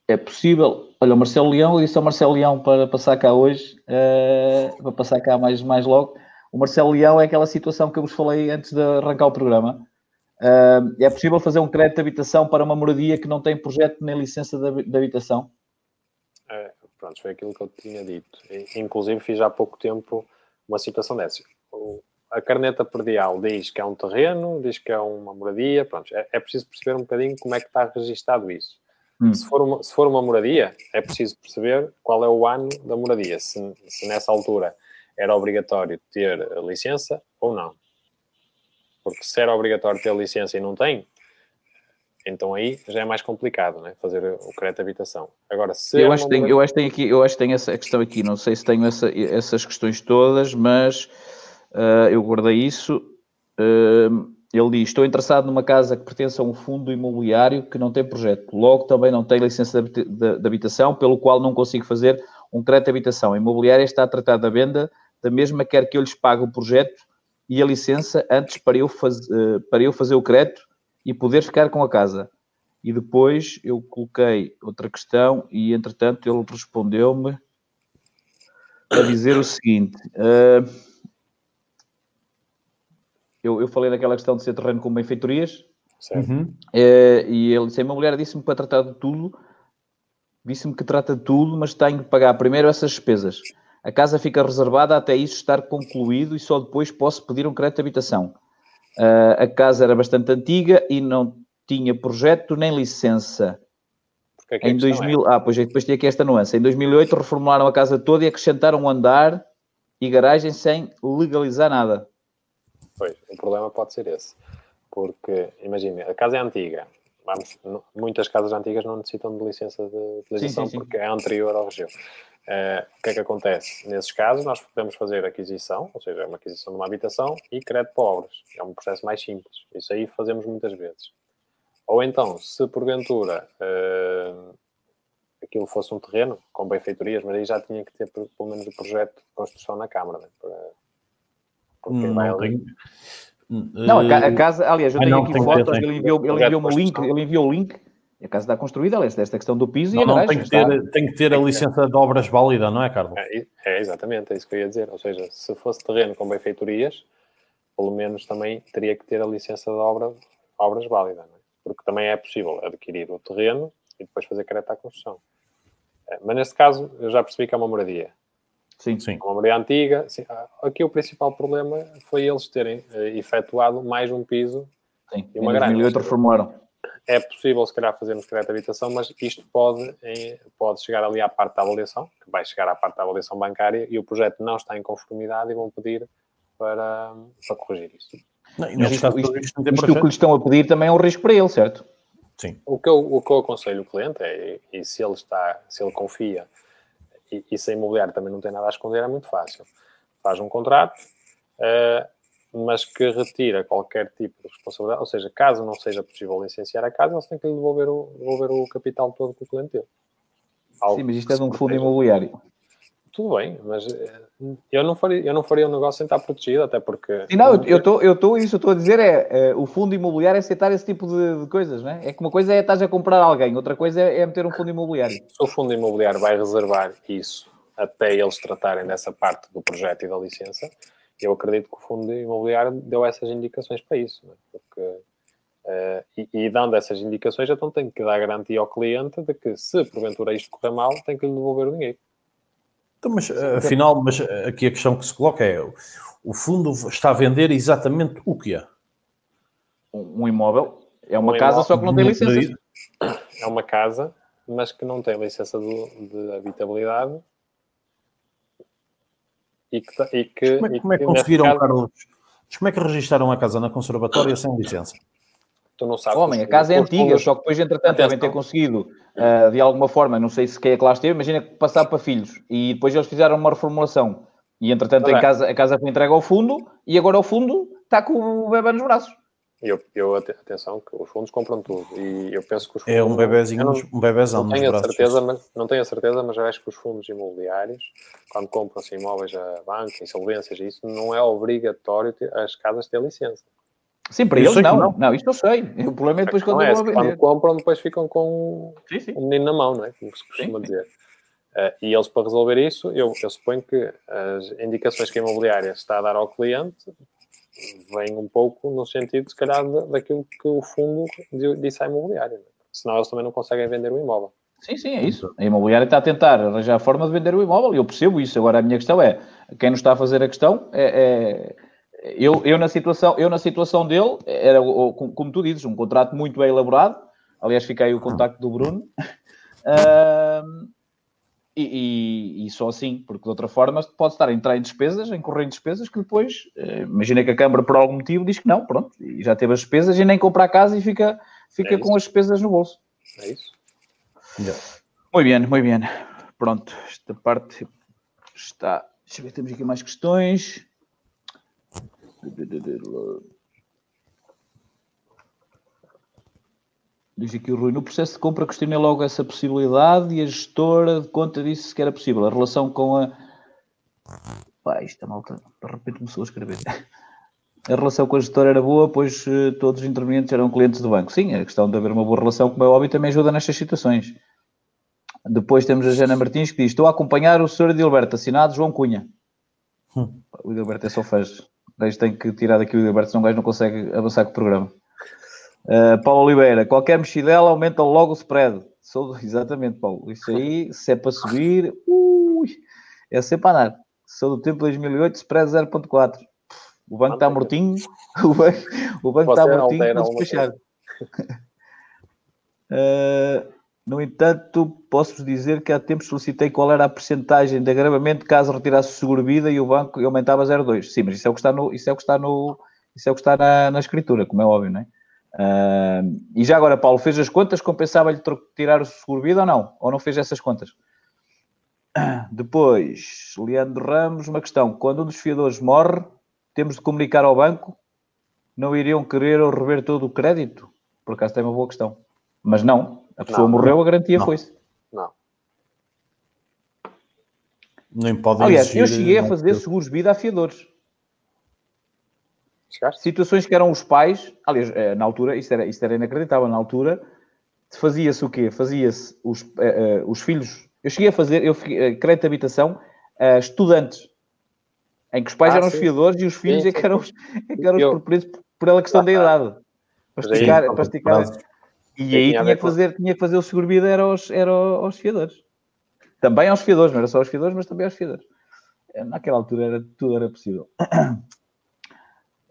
A: É possível. Olha, o Marcelo Leão, disse ao Marcelo Leão para passar cá hoje, uh, para passar cá mais, mais logo. O Marcelo Leão é aquela situação que eu vos falei antes de arrancar o programa. Uh, é possível fazer um crédito de habitação para uma moradia que não tem projeto nem licença de habitação?
C: É, Pronto, foi aquilo que eu tinha dito. Inclusive, fiz há pouco tempo uma situação dessa. A carneta perdial diz que é um terreno, diz que é uma moradia. Pronto, é, é preciso perceber um bocadinho como é que está registado isso. Hum. Se, for uma, se for uma moradia, é preciso perceber qual é o ano da moradia. Se, se nessa altura era obrigatório ter licença ou não. Porque se era obrigatório ter licença e não tem, então aí já é mais complicado, né? Fazer o crédito de habitação. Agora, se
A: eu, acho que tem, eu acho que tem aqui, eu acho que tem essa questão aqui, não sei se tenho essa, essas questões todas, mas uh, eu guardei isso. Uh, ele diz: Estou interessado numa casa que pertence a um fundo imobiliário que não tem projeto. Logo, também não tem licença de, habitação, pelo qual não consigo fazer um crédito de habitação. A imobiliária está a tratar da venda da mesma, quer que eu lhes pague o projeto e a licença antes para eu, faz, uh, para eu fazer o crédito e poder ficar com a casa. E depois eu coloquei outra questão e, entretanto, ele respondeu-me a dizer o seguinte. Uh, eu, eu falei daquela questão de ser terreno com benfeitorias. Uhum. Uh, e ele disse, a minha mulher disse-me para tratar de tudo, disse-me que trata de tudo, mas tenho que pagar primeiro essas despesas. A casa fica reservada até isso estar concluído e só depois posso pedir um crédito de habitação. Uh, a casa era bastante antiga e não tinha projeto nem licença. É em 2000, é? ah, pois é, depois tinha aqui esta nuance. Em 2008 reformularam a casa toda e acrescentaram um andar e garagem sem legalizar nada.
C: Pois, o problema pode ser esse. Porque, imagine, a casa é antiga. Vamos, muitas casas antigas não necessitam de licença de utilização sim, sim, sim. porque é anterior ao regime. Uh, o que é que acontece? Nesses casos, nós podemos fazer aquisição, ou seja, uma aquisição de uma habitação e crédito para obras. É um processo mais simples. Isso aí fazemos muitas vezes. Ou então, se porventura uh, aquilo fosse um terreno com benfeitorias, mas aí já tinha que ter pelo menos o projeto de construção na Câmara. Né? Para,
A: porque não, vai ali. Não, a, casa, aliás, eu tenho aqui fotos, ele enviou, ele enviou um link, ele enviou o link a casa está construída, aliás, desta questão do piso
B: não, e a não, tem que, ter, tem que ter a licença de obras válida, não é, Carlos?
C: É, é, exatamente, é isso que eu ia dizer. Ou seja, se fosse terreno com benfeitorias, pelo menos também teria que ter a licença de obra, obras válida, é? porque também é possível adquirir o terreno e depois fazer crédito à construção. É, mas neste caso, eu já percebi que é uma moradia.
A: Sim, sim.
C: Uma moradia antiga. Sim. Ah, aqui o principal problema foi eles terem uh, efetuado mais um piso
A: sim. e uma grande. E outro reformaram
C: é possível, se calhar, fazermos crédito de habitação, mas isto pode, pode chegar ali à parte da avaliação, que vai chegar à parte da avaliação bancária e o projeto não está em conformidade e vão pedir para, para corrigir isso.
A: Não, mas isto, isto, isto, isto o que lhe estão a pedir também é um risco para ele, certo?
C: Sim. O que eu, o que eu aconselho o cliente é, e se ele está, se ele confia e, e se a imobiliária também não tem nada a esconder, é muito fácil. Faz um contrato, uh, mas que retira qualquer tipo de responsabilidade, ou seja, caso não seja possível licenciar a casa, eles têm que lhe devolver o, devolver o capital todo que o cliente teve.
A: Sim, mas isto é de um fundo imobiliário
C: tudo bem, mas eh, eu não faria, eu não faria um negócio sem estar protegido, até porque.
A: Sim, não, eu estou, eu estou, isso eu estou a dizer é, é, o fundo imobiliário é aceitar esse tipo de, de, coisas, não é? É que uma coisa é estás a comprar alguém, outra coisa é, é meter um fundo imobiliário. Se
C: o fundo imobiliário vai reservar isso até eles tratarem dessa parte do projeto e da licença, eu acredito que o fundo imobiliário deu essas indicações para isso, é? porque. Uh, e, e, dando essas indicações, então tem que dar garantia ao cliente de que, se porventura isto correr mal, tem que lhe devolver o dinheiro.
B: Então, mas afinal, mas aqui a questão que se coloca é: o fundo está a vender exatamente o que é?
A: Um imóvel. É uma um casa, imóvel, só que não tem licença.
C: É uma casa, mas que não tem licença de, de habitabilidade.
B: E que, e que, como é, como é que conseguiram, caso... Carlos? Como é que registaram a casa na conservatória sem licença?
A: Tu não sabes. Homem, a casa é antiga, só que depois, entretanto, devem ter conseguido, uh, de alguma forma, não sei se quem é que lá esteve, imagina passar para filhos. E depois eles fizeram uma reformulação. E, entretanto, em casa, a casa foi entregue ao fundo e agora o fundo está com o bebê nos braços.
C: Eu, eu, atenção, que os fundos compram tudo. E eu penso que os
B: fundos. É um bebezinho, não, um bebezão
C: não tenho, a certeza, mas, não tenho a certeza, mas eu acho que os fundos imobiliários, quando compram-se imóveis a banco, insolvências, isso não é obrigatório ter, as casas ter licença.
A: Sim, para eles não. não. Não, isto eu sei. O problema é depois quando é,
C: vão vender. Quando compram, depois ficam com sim, sim. um menino na mão, não é? Como se costuma sim, dizer. Uh, e eles, para resolver isso, eu, eu, suponho que as indicações que a imobiliária está a dar ao cliente vêm um pouco no sentido, se calhar, daquilo que o fundo disse à imobiliária. É? Senão eles também não conseguem vender o imóvel.
A: Sim, sim, é isso. A imobiliária está a tentar arranjar a forma de vender o imóvel e eu percebo isso. Agora, a minha questão é: quem nos está a fazer a questão é, é eu, eu, na situação, eu na situação dele, era, como tu dizes, um contrato muito bem elaborado. Aliás, fiquei aí o contacto do Bruno. Uh, e, e, e, só assim, porque de outra forma pode estar a entrar em despesas, a incorrer em despesas, que depois, uh, imagina que a Câmara por algum motivo diz que não, pronto, e já teve as despesas e nem compra a casa e fica, fica é com as despesas no bolso.
C: É isso.
A: Yeah. Muito bem, muito bem. Pronto, esta parte está. Deixa eu ver, temos aqui mais questões. Diz aqui o Rui, no processo de compra questionei logo essa possibilidade e a gestora de conta disse que era possível. A relação com a. Pá, isto é malta, de repente começou a escrever. A relação com a gestora era boa, pois uh, todos os intervenientes eram clientes do banco. Sim, a questão de haver uma boa relação, como é óbvio, também ajuda nestas situações. Depois temos a Jana Martins que diz: Estou a acompanhar o Sr. Edilberto, assinado João Cunha. Hum. O Edilberto é só fez gajo tem que tirar daqui o Gilberto, senão o gajo não consegue avançar com o programa. Uh, Paulo Oliveira, qualquer mexidela aumenta logo o spread. Sou, exatamente, Paulo. Isso aí, se é para subir, ui, é sempre a andar. Sou do tempo de 2008, spread 0.4. O banco está mortinho. O banco, o banco está mortinho para despechar. uh, No entanto, posso-vos dizer que há tempos solicitei qual era a percentagem de agravamento caso retirasse o seguro-vida e o banco aumentava 0,2. Sim, mas isso é o que está no, isso é o que está no, isso é o que está na, na escritura, como é óbvio, não é? Uh, e já agora, Paulo, fez as contas, compensava-lhe tirar o seguro-vida ou não? Ou não fez essas contas? Depois, Leandro Ramos, uma questão. Quando um dos fiadores morre, temos de comunicar ao banco? Não iriam querer rever todo o crédito? Por acaso tem uma boa questão. Mas não, a pessoa não, morreu, a garantia foi-se.
C: Não.
B: Nem podem
A: Aliás, eu cheguei a fazer seguros de vida a fiadores. Chegaste? Situações que eram os pais, aliás, eh, na altura, isto era, isto era inacreditável, na altura, fazia-se o quê? Fazia-se os, uh, uh, os filhos. Eu cheguei a fazer, eu uh, crédito de habitação, uh, estudantes, em que os pais ah, eram sim. os fiadores e os filhos sim, é que eram os, é que eram os proprietários por ela questão ah, da idade. Para esticar, para esticar, e aí tinha, que fazer, tinha que fazer o seguro-vida era aos, era aos fiadores. Também aos fiadores, não era só aos fiadores, mas também aos fiadores. Eh, naquela altura era, tudo era possível.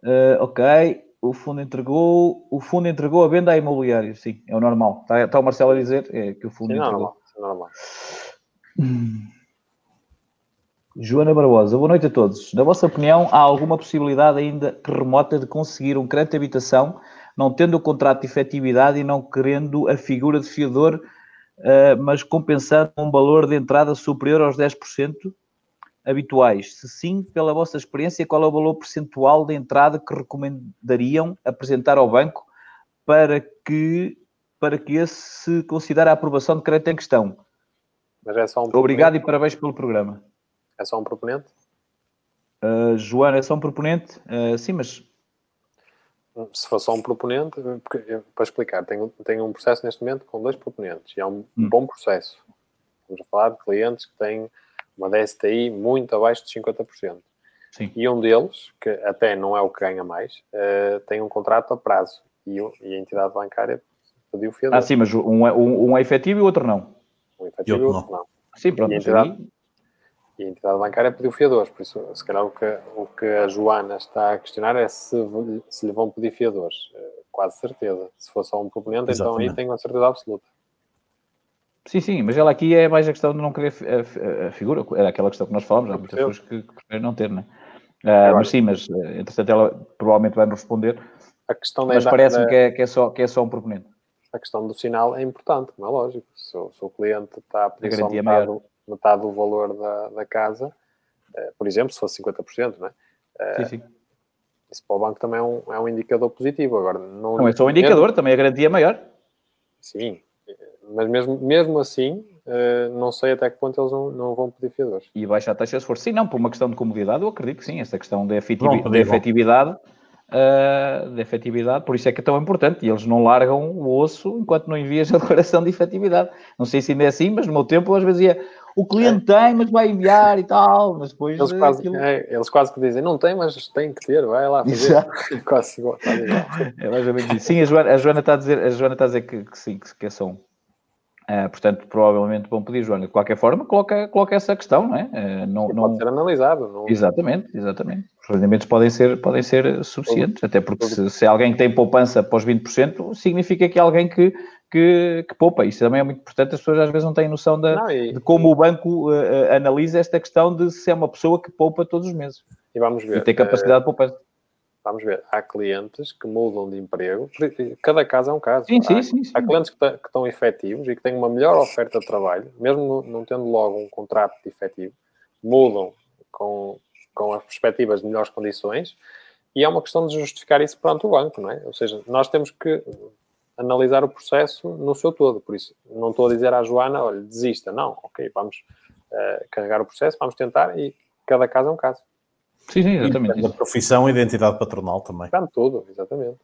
A: Uh, ok. o fundo entregou, o fundo entregou a venda à imobiliária, sim, é o normal. Está, está o Marcelo a dizer é, que o fundo sim, entregou. Normal, é normal. Joana Barbosa, boa noite a todos. Na vossa opinião, há alguma possibilidade ainda remota de conseguir um crédito de habitação, não tendo o contrato de efetividade e não querendo a figura de fiador, uh, mas compensando um valor de entrada superior aos 10% habituais? Se sim, pela vossa experiência, qual é o valor percentual de entrada que recomendariam apresentar ao banco para que, para que esse se considere a aprovação de crédito em questão?
C: É um
A: Obrigado e parabéns pelo programa.
C: É só um proponente?
A: Uh, Joana, é só um proponente? Uh, sim, mas.
C: Se for só um proponente, para explicar, tenho, tenho um processo neste momento com dois proponentes e é um hum. bom processo. Estamos a falar de clientes que têm uma DSTI muito abaixo de 50%. Sim. E um deles, que até não é o que ganha mais, uh, tem um contrato a prazo e, e, a entidade bancária pediu fiador.
A: Ah, sim, mas um é, um, um é efetivo e o outro não.
C: Um efetivo e o outro não. não.
A: Sim, pronto.
C: E a entidade, e a entidade bancária pediu fiadores, por isso, se calhar, o que, o que a Joana está a questionar é se, se lhe vão pedir fiadores. Eh, quase certeza. Se for só um proponente, Exatamente. então aí tenho a certeza absoluta.
A: Sim, sim, mas ela aqui é mais a questão de não querer a, a figura, era aquela questão que nós falamos, há muitas pessoas que, preferem não ter, não é? Uh, mas sim, mas eh, entretanto ela provavelmente vai nos responder. A questão mas parece-me que, é, que, é só, que é só um proponente.
C: A questão do sinal é importante, como é lógico. Se, se o cliente está a pedir só metade, metade do valor da, da casa, uh, por exemplo, se fosse 50%, não é? Sim, sim. Isso para o banco também é um, é um indicador positivo. Agora, não,
A: não é só um indicador, também a garantia é maior.
C: Sim, mas mesmo, mesmo assim, não sei até que ponto eles não, não vão pedir fiadores.
A: E baixa a taxa de esforço. Sim, não, por uma questão de comodidade, eu acredito que sim, essa questão da efetividade, de efetividade, uh, de efetividade, por isso é que é tão importante, e eles não largam o osso enquanto não envias a declaração de efetividade. Não sei se ainda é assim, mas no meu tempo às vezes ia, o cliente tem, mas vai enviar e tal, mas depois...
C: Eles quase, aquilo... é, eles quase que dizem, não tem, mas tem que ter, vai lá fazer. quase igual,
A: É mais ou menos isso. Sim, a Joana, a Joana está a dizer, a Joana está a dizer que, que sim, que é só um. Uh, portanto, provavelmente vão pedir, Joana. De qualquer forma, coloca, coloca essa questão, não é? Uh, não, não...
C: Pode ser analisado. Não...
A: Exatamente, exatamente. Os rendimentos podem ser, podem ser suficientes, até porque se, se alguém tem poupança após 20%, significa que é alguém que, que, que, poupa. Isso também é muito importante. As pessoas às vezes não têm noção da, não, e, de como e... o banco uh, analisa esta questão de se é uma pessoa que poupa todos os meses.
C: E vamos ver.
A: E tem capacidade de poupança
C: vamos ver, há clientes que mudam de emprego, cada caso é um caso.
A: Sim, sim, sim, sim.
C: Há clientes que, que, estão efetivos e que têm uma melhor oferta de trabalho, mesmo não tendo logo um contrato de efetivo, mudam com, com as perspectivas de melhores condições e é uma questão de justificar isso perante o banco, não é? Ou seja, nós temos que analisar o processo no seu todo, por isso não estou a dizer à Joana, olha, desista, não, ok, vamos uh, carregar o processo, vamos tentar e cada caso é um caso.
A: Sim, sim, exatamente.
B: A profissão e identidade patronal também.
C: Está tudo, exatamente.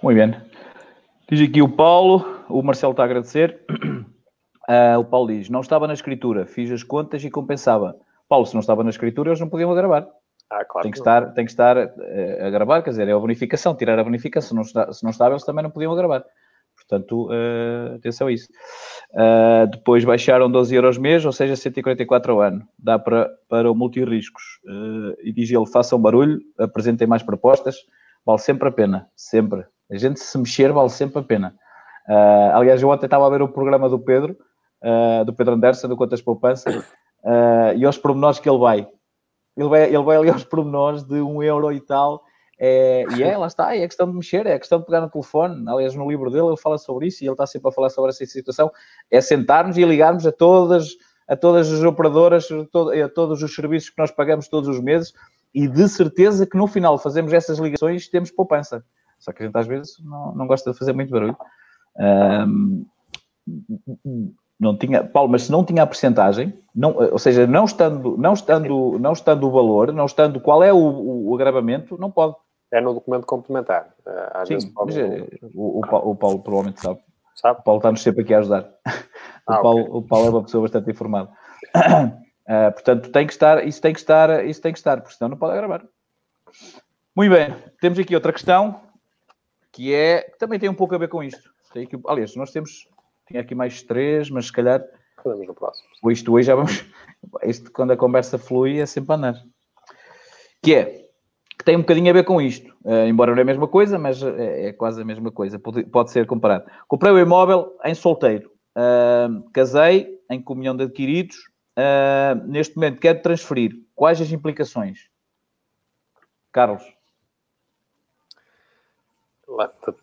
A: Muito bem. Diz aqui o Paulo, o Marcelo está a agradecer. Uh, o Paulo diz: Não estava na escritura, fiz as contas e compensava. Paulo, se não estava na escritura, eles não podiam gravar.
C: Ah, claro
A: tem que, que estar, tem que estar uh, a gravar, quer dizer, é a bonificação, tirar a bonificação. Se não, está, se não estava, eles também não podiam gravar. Portanto, uh, atenção a isso. Uh, depois baixaram 12 euros mês, ou seja, 144 ao ano. Dá para, para o multirriscos. Uh, e diz ele, façam barulho, apresentem mais propostas, vale sempre a pena, sempre. A gente se mexer vale sempre a pena. Uh, aliás, eu ontem estava a ver o programa do Pedro, do Pedro Anderson, do Quantas Poupança, e aos pormenores que ele vai. Ele vai, ele vai ali aos pormenores de um euro e tal, é, e é, lá está, é questão de mexer, é questão de pegar no telefone. Aliás, no livro dele ele fala sobre isso e ele está sempre a falar sobre essa situação. É sentarmos e ligarmos a todas, a todas as operadoras, a todos os serviços que nós pagamos todos os meses e de certeza que no final fazemos essas ligações temos poupança. Só que a gente às vezes não, não gosta de fazer muito barulho. Um, não tinha, Paulo, mas se não tinha a percentagem, não, ou seja, não estando, não estando, não estando o valor, não estando qual é o, o agravamento, não pode.
C: É no documento complementar. Eh, às
A: Sim, vezes pode... Eh, o, o, Paulo provavelmente sabe. sabe. O Paulo está-nos sempre aqui a ajudar. Ah, o, Paulo, okay. o Paulo é uma pessoa bastante informada. Uh, portanto, tem que estar, isso tem que estar, isso tem que estar, porque senão não pode gravar. Muito bem, temos aqui outra questão que é também tem um pouco a ver com isto. Tem aqui, aliás, nós temos, tinha aqui mais três, mas se calhar
C: Podemos no próximo.
A: Isto hoje já vamos. Isto, quando a conversa flui, é sempre a andar. Que é que tem um bocadinho a ver com isto, uh, embora não é a mesma coisa, mas é, é quase a mesma coisa, pode, pode, ser comparado. Comprei o imóvel em solteiro, uh, casei em comunhão de adquiridos, uh, neste momento quero transferir. Quais as implicações? Carlos?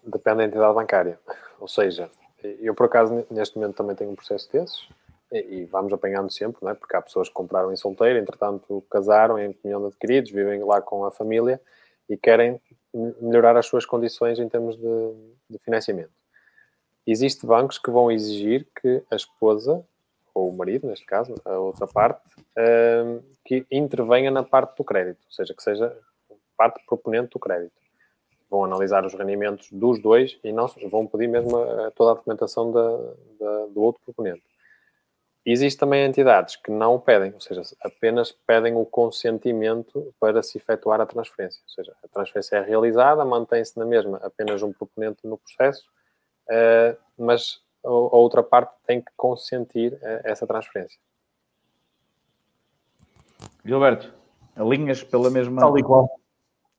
C: Depende da entidade bancária. Ou seja, eu por acaso neste momento também tenho um processo desses e vamos apanhando sempre, não é? porque há pessoas que compraram em solteiro, entretanto casaram em comunhão de adquiridos, vivem lá com a família e querem melhorar as suas condições em termos de, de financiamento. Existem bancos que vão exigir que a esposa, ou o marido, neste caso, a outra parte, um, que intervenha na parte do crédito, ou seja, que seja parte proponente do crédito. Vão analisar os rendimentos dos dois e não vão pedir mesmo a, toda a documentação da, da, do outro proponente. Existem também entidades que não o pedem, ou seja, apenas pedem o consentimento para se efetuar a transferência. Ou seja, a transferência é realizada, mantém-se na mesma apenas um proponente no processo, uh, mas a, outra parte tem que consentir uh, essa transferência.
A: Gilberto, alinhas pela mesma.
B: Tal e qual.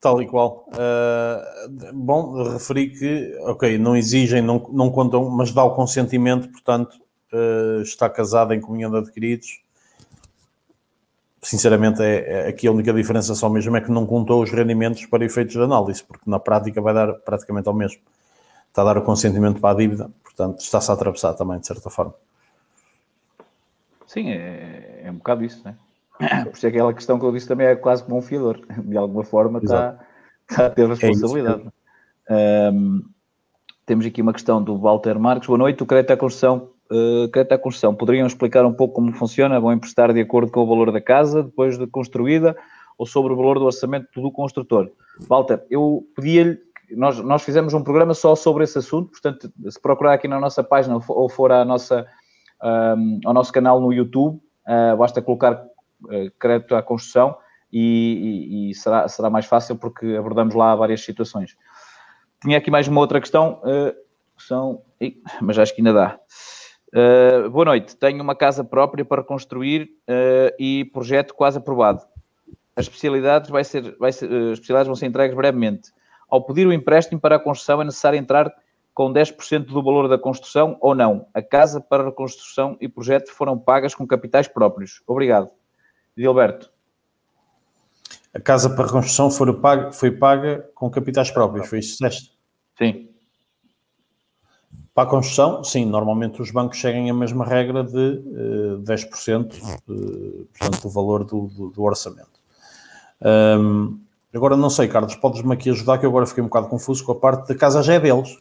B: Tal e qual. Uh, bom, referi que, ok, não exigem, não, não contam, mas dá o consentimento, portanto, uh, está casado em comunhão de adquiridos. Sinceramente, é, é, aqui a única diferença só mesmo é que não contou os rendimentos para efeitos de análise, porque na prática vai dar praticamente ao mesmo. Está a dar o consentimento para a dívida, portanto, está-se a atravessar também, de certa forma.
A: Sim, é, é um bocado isso, né? Por isso é aquela questão que eu disse também é quase como um fiador. De alguma forma está, está a ter é responsabilidade. É um, temos aqui uma questão do Walter Marques. Boa noite. O crédito à construção Uh, crédito à construção, poderiam explicar um pouco como funciona? Vão emprestar de acordo com o valor da casa, depois de construída, ou sobre o valor do orçamento do construtor? Walter, eu pedia-lhe, nós, nós fizemos um programa só sobre esse assunto, portanto, se procurar aqui na nossa página ou for à nossa, um, ao nosso canal no YouTube, uh, basta colocar crédito à construção e, e, e, será, será mais fácil porque abordamos lá várias situações. Tinha aqui mais uma outra questão, são, mas acho que ainda dá. Uh, boa noite. Tenho uma casa própria para construir uh, e projeto quase aprovado. As especialidades, vai ser, vai ser, uh, especialidades vão ser entregues brevemente. Ao pedir o empréstimo para a construção, é necessário entrar com 10% do valor da construção ou não. A casa para a reconstrução e projeto foram pagas com capitais próprios. Obrigado. Gilberto.
B: A casa para reconstrução foi paga, foi paga com capitais próprios, foi isso que
A: Sim.
B: Para a construção, sim, normalmente os bancos seguem a mesma regra de uh, 10% uh, portanto, do valor do, do, do orçamento. Um, agora, não sei, Carlos, podes-me aqui ajudar, que eu agora fiquei um bocado confuso com a parte da casa já é deles.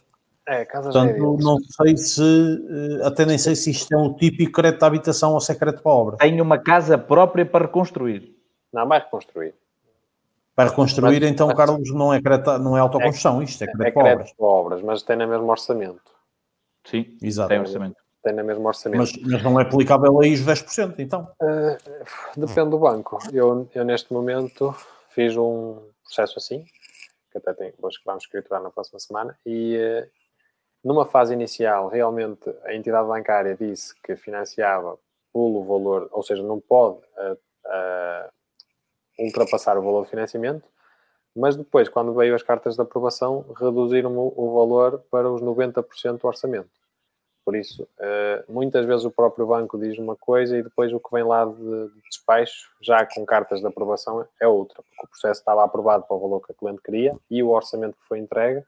C: É, casa
B: portanto,
C: é deles.
B: não sei se, uh, até nem sei se isto é um típico crédito de habitação ou se é crédito para obra.
A: Tenho uma casa própria para reconstruir.
C: Não, vai reconstruir.
B: Para reconstruir, mas, então, mas, Carlos, não é, crédito, não é autoconstrução, isto é crédito, é,
C: é crédito para obras. para obras, mas tem no mesmo orçamento.
A: Sim, Exato. tem orçamento.
C: Tem no mesmo orçamento.
B: Mas, mas não é aplicável aí os 10%, então?
C: Uh, depende do banco. Eu, eu, neste momento, fiz um processo assim, que até tem, hoje que vamos escriturar na próxima semana, e uh, numa fase inicial, realmente, a entidade bancária disse que financiava pelo valor, ou seja, não pode uh, ultrapassar o valor de financiamento, mas depois, quando veio as cartas de aprovação, reduziram o, valor para os 90% do orçamento. Por isso, eh, muitas vezes o próprio banco diz uma coisa e depois o que vem lá de despacho, já com cartas de aprovação, é outra, porque o processo estava aprovado para o valor que a cliente queria e o orçamento que foi entregue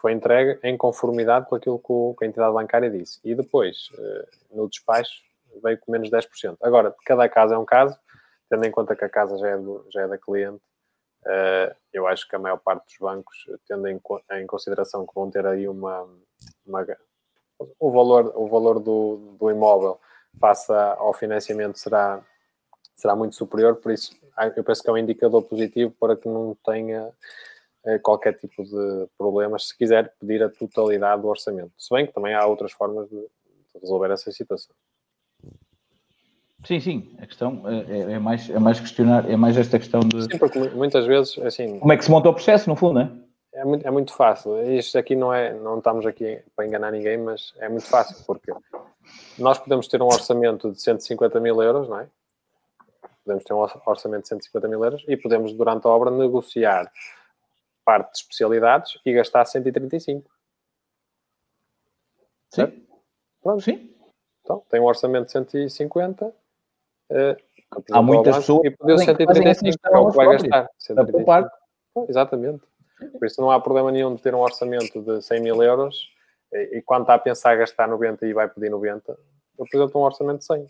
C: foi entregue em conformidade com aquilo que a entidade bancária disse. E depois, eh, no despacho, veio com menos 10%. Agora, cada caso é um caso, tendo em conta que a casa já é, do, já é da cliente, Uh, eu acho que a maior parte dos bancos, tendo em, em consideração que vão ter aí uma, uma, o valor, o valor do, do imóvel face ao financiamento será, será muito superior, por isso eu penso que é um indicador positivo para que não tenha qualquer tipo de problemas se quiser pedir a totalidade do orçamento. Se bem que também há outras formas de, resolver essa situação.
A: Sim, sim, a questão é, é, é, mais, é mais questionar, é mais esta questão de.
C: Sim, porque muitas vezes, assim.
A: Como é que se monta o processo, no fundo, não é?
C: É muito, é muito fácil. Isto aqui não é, não estamos aqui para enganar ninguém, mas é muito fácil, porque nós podemos ter um orçamento de 150 mil euros, não é? podemos ter um orçamento de 150 mil euros e podemos, durante a obra, negociar parte de especialidades e gastar 135.
A: Sim. Pronto. Sim.
C: Então, tem um orçamento de 150. Uh,
A: Há muitas pessoas
C: e pediu 135, que é o que vai gastar. 135. Exatamente. Por isso não há problema nenhum de ter um orçamento de 100 mil euros e, e quando está a pensar gastar 90 e vai pedir 90, apresenta um orçamento de 100.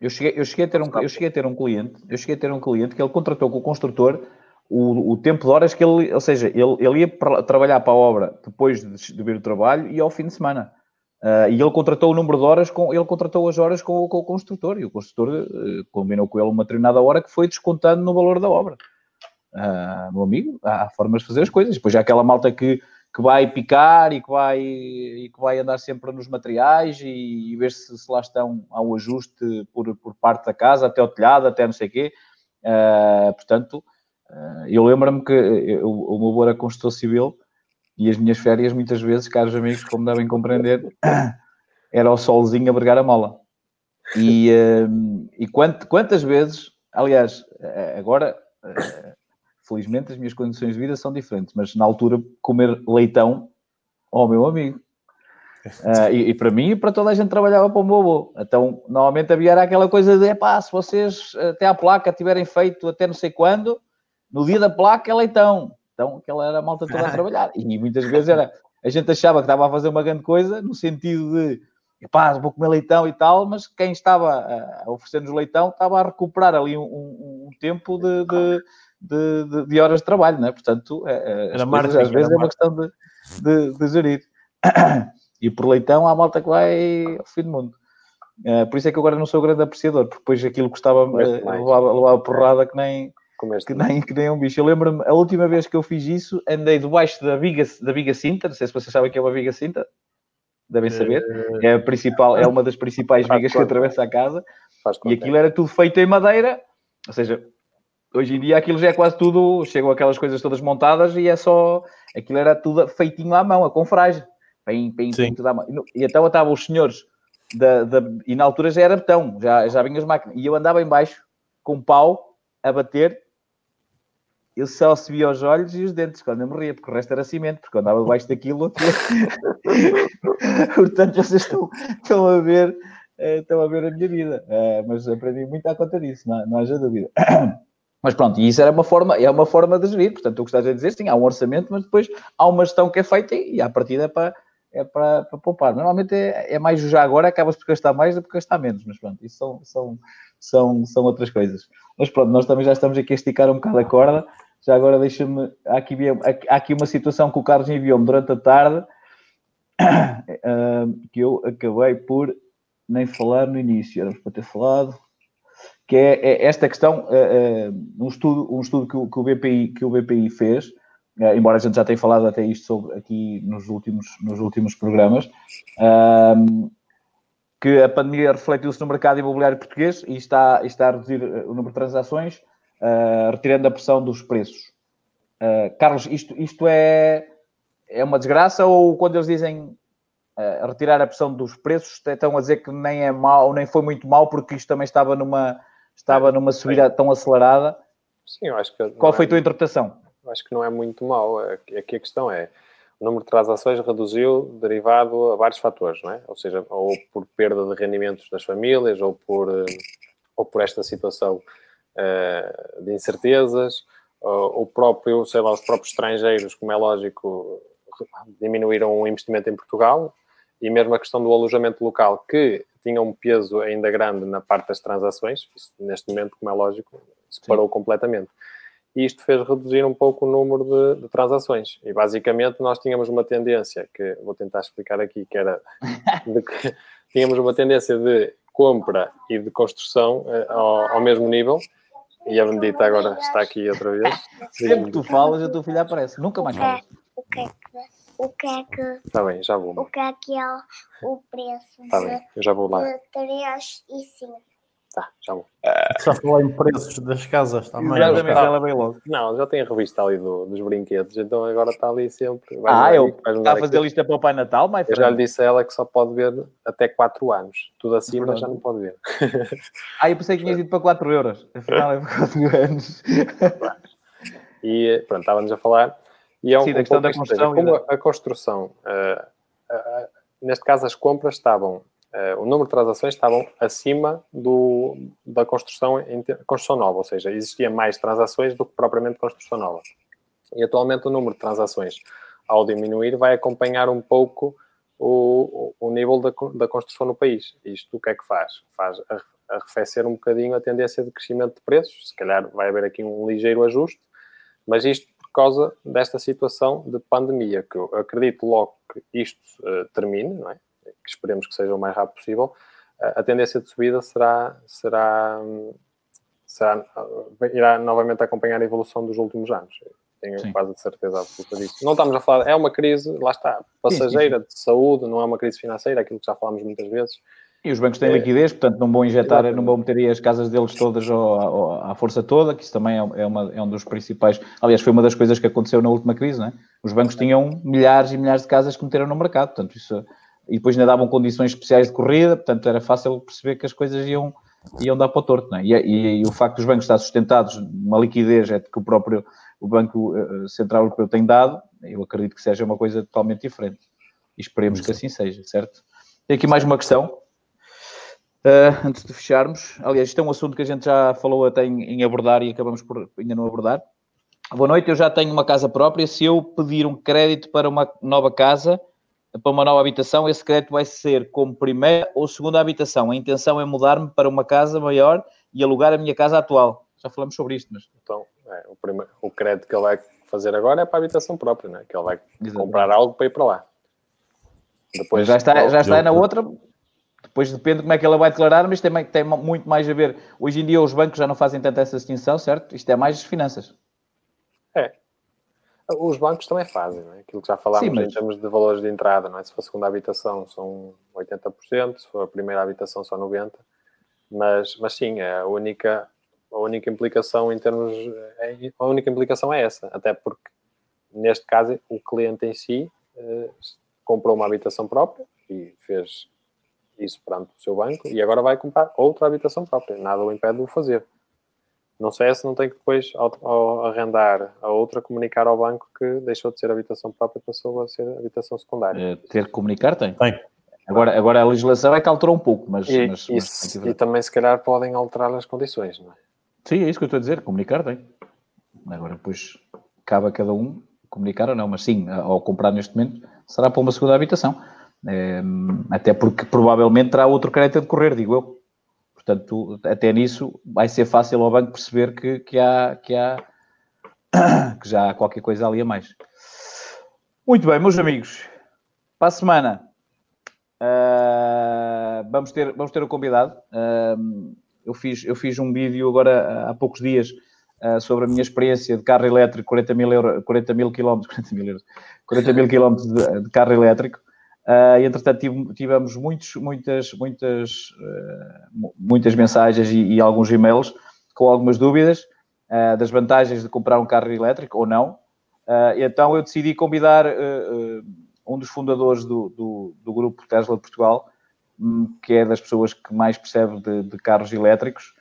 A: Eu cheguei, eu, cheguei a ter um, eu cheguei a ter um cliente, eu cheguei a ter um cliente que ele contratou com o construtor o, o tempo de horas que ele, ou seja, ele, ele ia para, trabalhar para a obra depois de, de vir o trabalho e ao fim de semana. Uh, e ele contratou o número de horas, com, ele contratou as horas com, com o construtor e o construtor uh, combinou com ele uma determinada hora que foi descontando no valor da obra. Uh, meu amigo, há formas de fazer as coisas. Depois já aquela malta que, que vai picar e que vai, e que vai andar sempre nos materiais e, e ver se, se lá estão ao ajuste por, por parte da casa, até o telhado, até não sei o quê. Uh, portanto, eu lembro-me que eu, o meu avô era construtor civil e as minhas férias, muitas vezes, caros amigos, como devem compreender, era o solzinho a bregar a mola. E, uh, e quant, quantas vezes, aliás, eh, agora, uh, felizmente, as minhas condições de vida são diferentes, mas na altura, comer leitão, ó oh, meu amigo. Uh, e, e, para mim e para toda a gente trabalhava para o meu avô. Então, normalmente havia aquela coisa de, pá, se vocês até à placa tiverem feito até não sei quando, no dia da placa é leitão. Então, aquela era a malta toda a trabalhar. E muitas vezes era, a gente achava que estava a fazer uma grande coisa, no sentido de, pá, vou comer leitão e tal, mas quem estava a oferecer-nos leitão estava a recuperar ali um, um, um tempo de, de, de, de, horas de trabalho, não é? Portanto, é, é, as coisas, às vezes é uma questão de, gerir. E por leitão há malta que vai ao fim do mundo. Uh, por isso é que agora não sou grande apreciador, porque depois aquilo custava uh, levava, levava porrada que nem, que nem, que nem um bicho. Eu lembro-me, a última vez que eu fiz isso, andei debaixo da viga, da viga cinta, não sei se vocês sabem que é uma viga cinta, devem saber, é, a principal, é uma das principais vigas que atravessa a casa, e aquilo era tudo feito em madeira, ou seja, hoje em dia aquilo já é quase tudo, chegam aquelas coisas todas montadas e é só, aquilo era tudo feitinho à mão, a confragem, bem, bem, bem tudo à mão. E então estavam os senhores, da, da, e na altura já era betão, já, já vinham as máquinas, e eu andava em baixo com pau a bater eu só se via os olhos e os dentes quando eu morria, porque o resto era cimento, porque eu andava debaixo daquilo. Portanto, vocês estão, estão, a ver, eh, estão a ver a minha vida. Eh, mas aprendi muito à conta disso, não, não haja dúvida. Mas pronto, e isso era uma forma, é uma forma de gerir. Portanto, o que estás a dizer, sim, há um orçamento, mas depois há uma gestão que é feita e a partida é para, é para, para poupar. Normalmente é, é mais já agora, acabas por gastar mais do que gastar menos, mas pronto, isso são, são, são, são outras coisas. Mas pronto, nós também já estamos aqui a esticar um bocado a corda. Já agora deixa-me. Há aqui, há aqui uma situação que o Carlos enviou-me durante a tarde que eu acabei por nem falar no início, era para ter falado, que é, é esta questão, é, é, um estudo, um estudo que, o, que o BPI, que o BPI fez, embora a gente já tenha falado até isto sobre, aqui nos últimos, nos últimos programas, que a pandemia refletiu-se no mercado imobiliário português e está, está a reduzir o número de transações, uh, retirando a pressão dos preços. Uh, Carlos, isto, isto é, é uma desgraça ou quando eles dizem uh, retirar a pressão dos preços, estão a dizer que nem é mau, nem foi muito mau, porque isto também estava numa, estava numa subida tão acelerada?
C: Sim, eu acho que.
A: Qual foi a tua interpretação?
C: Acho que não é muito mau. Aqui a questão é o número de transações reduziu derivado a vários fatores, não é? Ou seja, ou por perda de rendimentos das famílias, ou por, ou por esta situação de incertezas, ou próprio, sei lá, os próprios estrangeiros, como é lógico, diminuíram o investimento em Portugal, e mesmo a questão do alojamento local, que tinha um peso ainda grande na parte das transações, neste momento, como é lógico, se parou Sim. completamente. E isto fez reduzir um pouco o número de, de, transações. E basicamente nós tínhamos uma tendência, que vou tentar explicar aqui, que era que tínhamos uma tendência de compra e de construção eh, ao, ao mesmo nível, e a Bendita agora está aqui outra vez.
A: Sempre que tu falas, a tua filha aparece. Nunca mais falas.
D: O que é que... O que é que...
C: Está bem, já vou.
D: O que é que é o preço
C: Está bem, eu já vou lá.
D: de 3 e 5?
C: Tá, já vou.
B: Já falar em preços das casas também.
A: Exatamente,
C: Tá.
A: ela veio logo.
C: Não, já tem a revista ali do- dos brinquedos, então agora está ali sempre. Vai
A: Ah, eu está a fazer
C: aqui.
A: lista para o Pai Natal, my
C: Eu já lhe disse a ela que só pode ver até 4 anos. Tudo acima já não pode ver.
A: Ah, eu pensei que tinha ido para 4 euros. Afinal é para 4 anos.
C: E pronto, estávamos a falar. E é um,
A: Sim, da
C: um
A: questão da
C: ou seja,
A: construção
C: Como a, a construção, ah, ah, neste caso as compras estavam, ah, o número de transações estavam acima do, da construção, construção nova, ou seja, existia mais transações do que propriamente construção nova. E atualmente o número de transações, ao diminuir, vai acompanhar um pouco o, o o nível da, da construção no país. Isto o que é que faz? Faz arre- arrefecer um bocadinho a tendência de crescimento de preços. Se calhar vai haver aqui um ligeiro ajuste, mas isto por causa desta situação de pandemia, que eu acredito logo que isto eh, termine, não é? Que esperemos que seja o mais rápido possível, a tendência de subida será, será, será, irá novamente acompanhar a evolução dos últimos anos. Tenho
A: Sim.
C: quase certeza absoluta disso. Não estamos a falar, é uma crise, lá está, passageira, de saúde, não é uma crise financeira, aquilo que já falámos muitas vezes.
A: E os bancos têm
C: É.
A: liquidez, portanto não vão injetar, não vão meter aí as casas deles todas ao- à força toda, que isso também é, é uma- é um dos principais. Aliás, foi uma das coisas que aconteceu na última crise, não é? Os bancos tinham milhares e milhares de casas que meteram no mercado, portanto, isso. E depois ainda davam condições especiais de corrida, portanto era fácil perceber que as coisas iam, iam dar para o torto, não é? E, e- e o facto dos bancos estar sustentados numa liquidez é que o próprio o Banco eh, Central Europeu tem dado, eu acredito que seja uma coisa totalmente diferente. E esperemos que assim seja, certo? Tem aqui mais uma questão. Uh, antes de fecharmos, aliás, isto é um assunto que a gente já falou até em, em abordar e acabamos por ainda não abordar. Boa noite, eu já tenho uma casa própria. Se eu pedir um crédito para uma nova casa, para uma nova habitação, esse crédito vai ser como primeira ou segunda habitação. A intenção é mudar-me para uma casa maior e alugar a minha casa atual. Já falamos sobre isto, mas
C: Então, é, o, primeiro, o crédito que ele vai fazer agora é para a habitação própria, não é? que ele vai
A: Exatamente.
C: comprar algo para ir para lá. Depois,
A: já está, já está na outra. Depois depende como é que ela vai declarar, mas tem, tem muito mais a ver. Hoje em dia os bancos já não fazem tanto essa distinção, certo? Isto é mais finanças.
C: Os bancos também fazem, não é? aquilo que já falámos
A: Sim, mas-
C: em termos de valores de entrada, não é? se for a segunda habitação são 80%, se for a primeira habitação são 90%, mas, mas sim, a única, a única implicação em termos, é- a única implicação é essa, até porque neste caso o cliente em si eh, comprou uma habitação própria e fez isso perante o seu banco e agora vai comprar outra habitação própria, nada o impede de o fazer. Não sei se não tem que depois, ao, ao arrendar a outra, comunicar ao banco que deixou de ser habitação própria e passou a ser habitação secundária.
A: Eh, ter que comunicar tem.
B: Tem.
A: Agora, agora a legislação é que alterou um pouco, mas,
C: E,
A: mas-
C: e
A: mas
C: e também, se calhar, podem alterar as condições, não é?
A: Sim, é isso que eu estou a dizer, comunicar tem. Agora, depois, cabe a cada um comunicar ou não, mas sim, ao comprar neste momento, será para uma segunda habitação. Eh, até porque provavelmente terá outro crédito a decorrer, digo eu. Portanto, até nisso vai ser fácil ao banco perceber que, que há, que há que já há qualquer coisa ali a mais. Muito bem, meus amigos. Para a semana ah, vamos, ter, vamos ter o convidado. Ah, eu, fiz, eu fiz um vídeo agora há poucos dias ah, sobre a minha experiência de carro elétrico, 40 mil, euro, 40 mil quilómetros, 40 mil, euros, 40 mil quilómetros de, de carro elétrico. Uh, entretanto tive- tivemos muitos, muitas, muitas, uh, mu- muitas mensagens e, e alguns e-mails com algumas dúvidas uh, das vantagens de comprar um carro elétrico ou não. Então eu decidi convidar um dos fundadores do, do, do grupo Tesla de Portugal, hum, que é das pessoas que mais percebe de, de carros elétricos.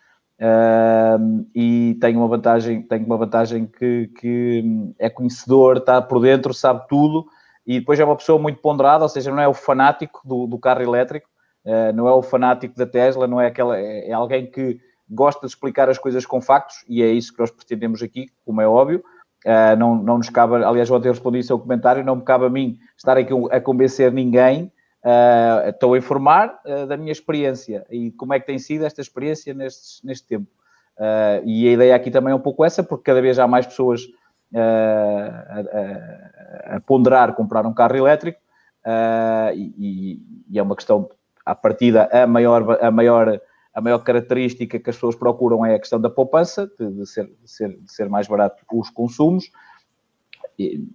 A: E tem uma vantagem, tem uma vantagem que, que hum, é conhecedor, está por dentro, sabe tudo e depois é uma pessoa muito ponderada, ou seja, não é o fanático do, do carro elétrico, uh, não é o fanático da Tesla, não é aquela, é, é, alguém que gosta de explicar as coisas com factos, e é isso que nós pretendemos aqui, como é óbvio. Uh, não, não nos cabe, aliás, ontem eu respondi ao comentário, não me cabe a mim estar aqui a convencer ninguém, uh, estou a informar da minha experiência e como é que tem sido esta experiência neste, neste tempo. e a ideia aqui também é um pouco essa, porque cada vez há mais pessoas a, a, a, ponderar comprar um carro elétrico uh, e, e, é uma questão, à partida, a maior, a, maior, a maior característica que as pessoas procuram é a questão da poupança, de, de, ser, de, ser, de ser, mais barato os consumos. E,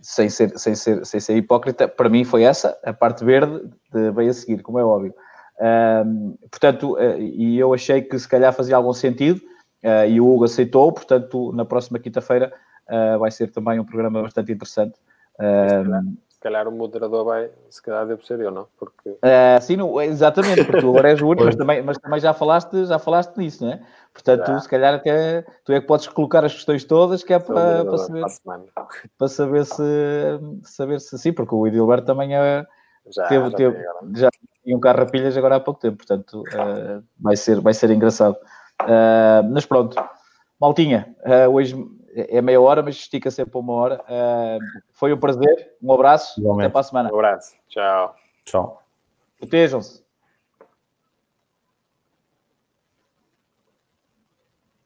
A: sem ser, sem, ser, sem ser hipócrita, para mim foi essa, a parte verde de, veio a seguir, como é óbvio. Um, portanto, uh, e eu achei que se calhar fazia algum sentido, uh, e o Hugo aceitou, portanto, na próxima quinta-feira uh, vai ser também um programa bastante interessante.
C: Um, se calhar o moderador vai, se calhar deve ser eu, não? Porque...
A: sim, não, exatamente, porque tu agora és o único, mas também, mas também já falaste, já falaste nisso, não é? Portanto, já. se calhar até tu é que podes colocar as questões todas, que é para, para saber, para saber se saber se sim, porque o Edilberto também é, já, teve, já, teve, já tinha um carro a pilhas agora há pouco tempo, portanto uh, vai, ser, vai ser engraçado. Uh, mas pronto, Maltinha, uh, hoje é meia hora, mas estica sempre uma hora. foi um prazer, um abraço, Igualmente. até para a semana.
C: Um abraço, tchau.
B: Tchau.
A: Protejam-se.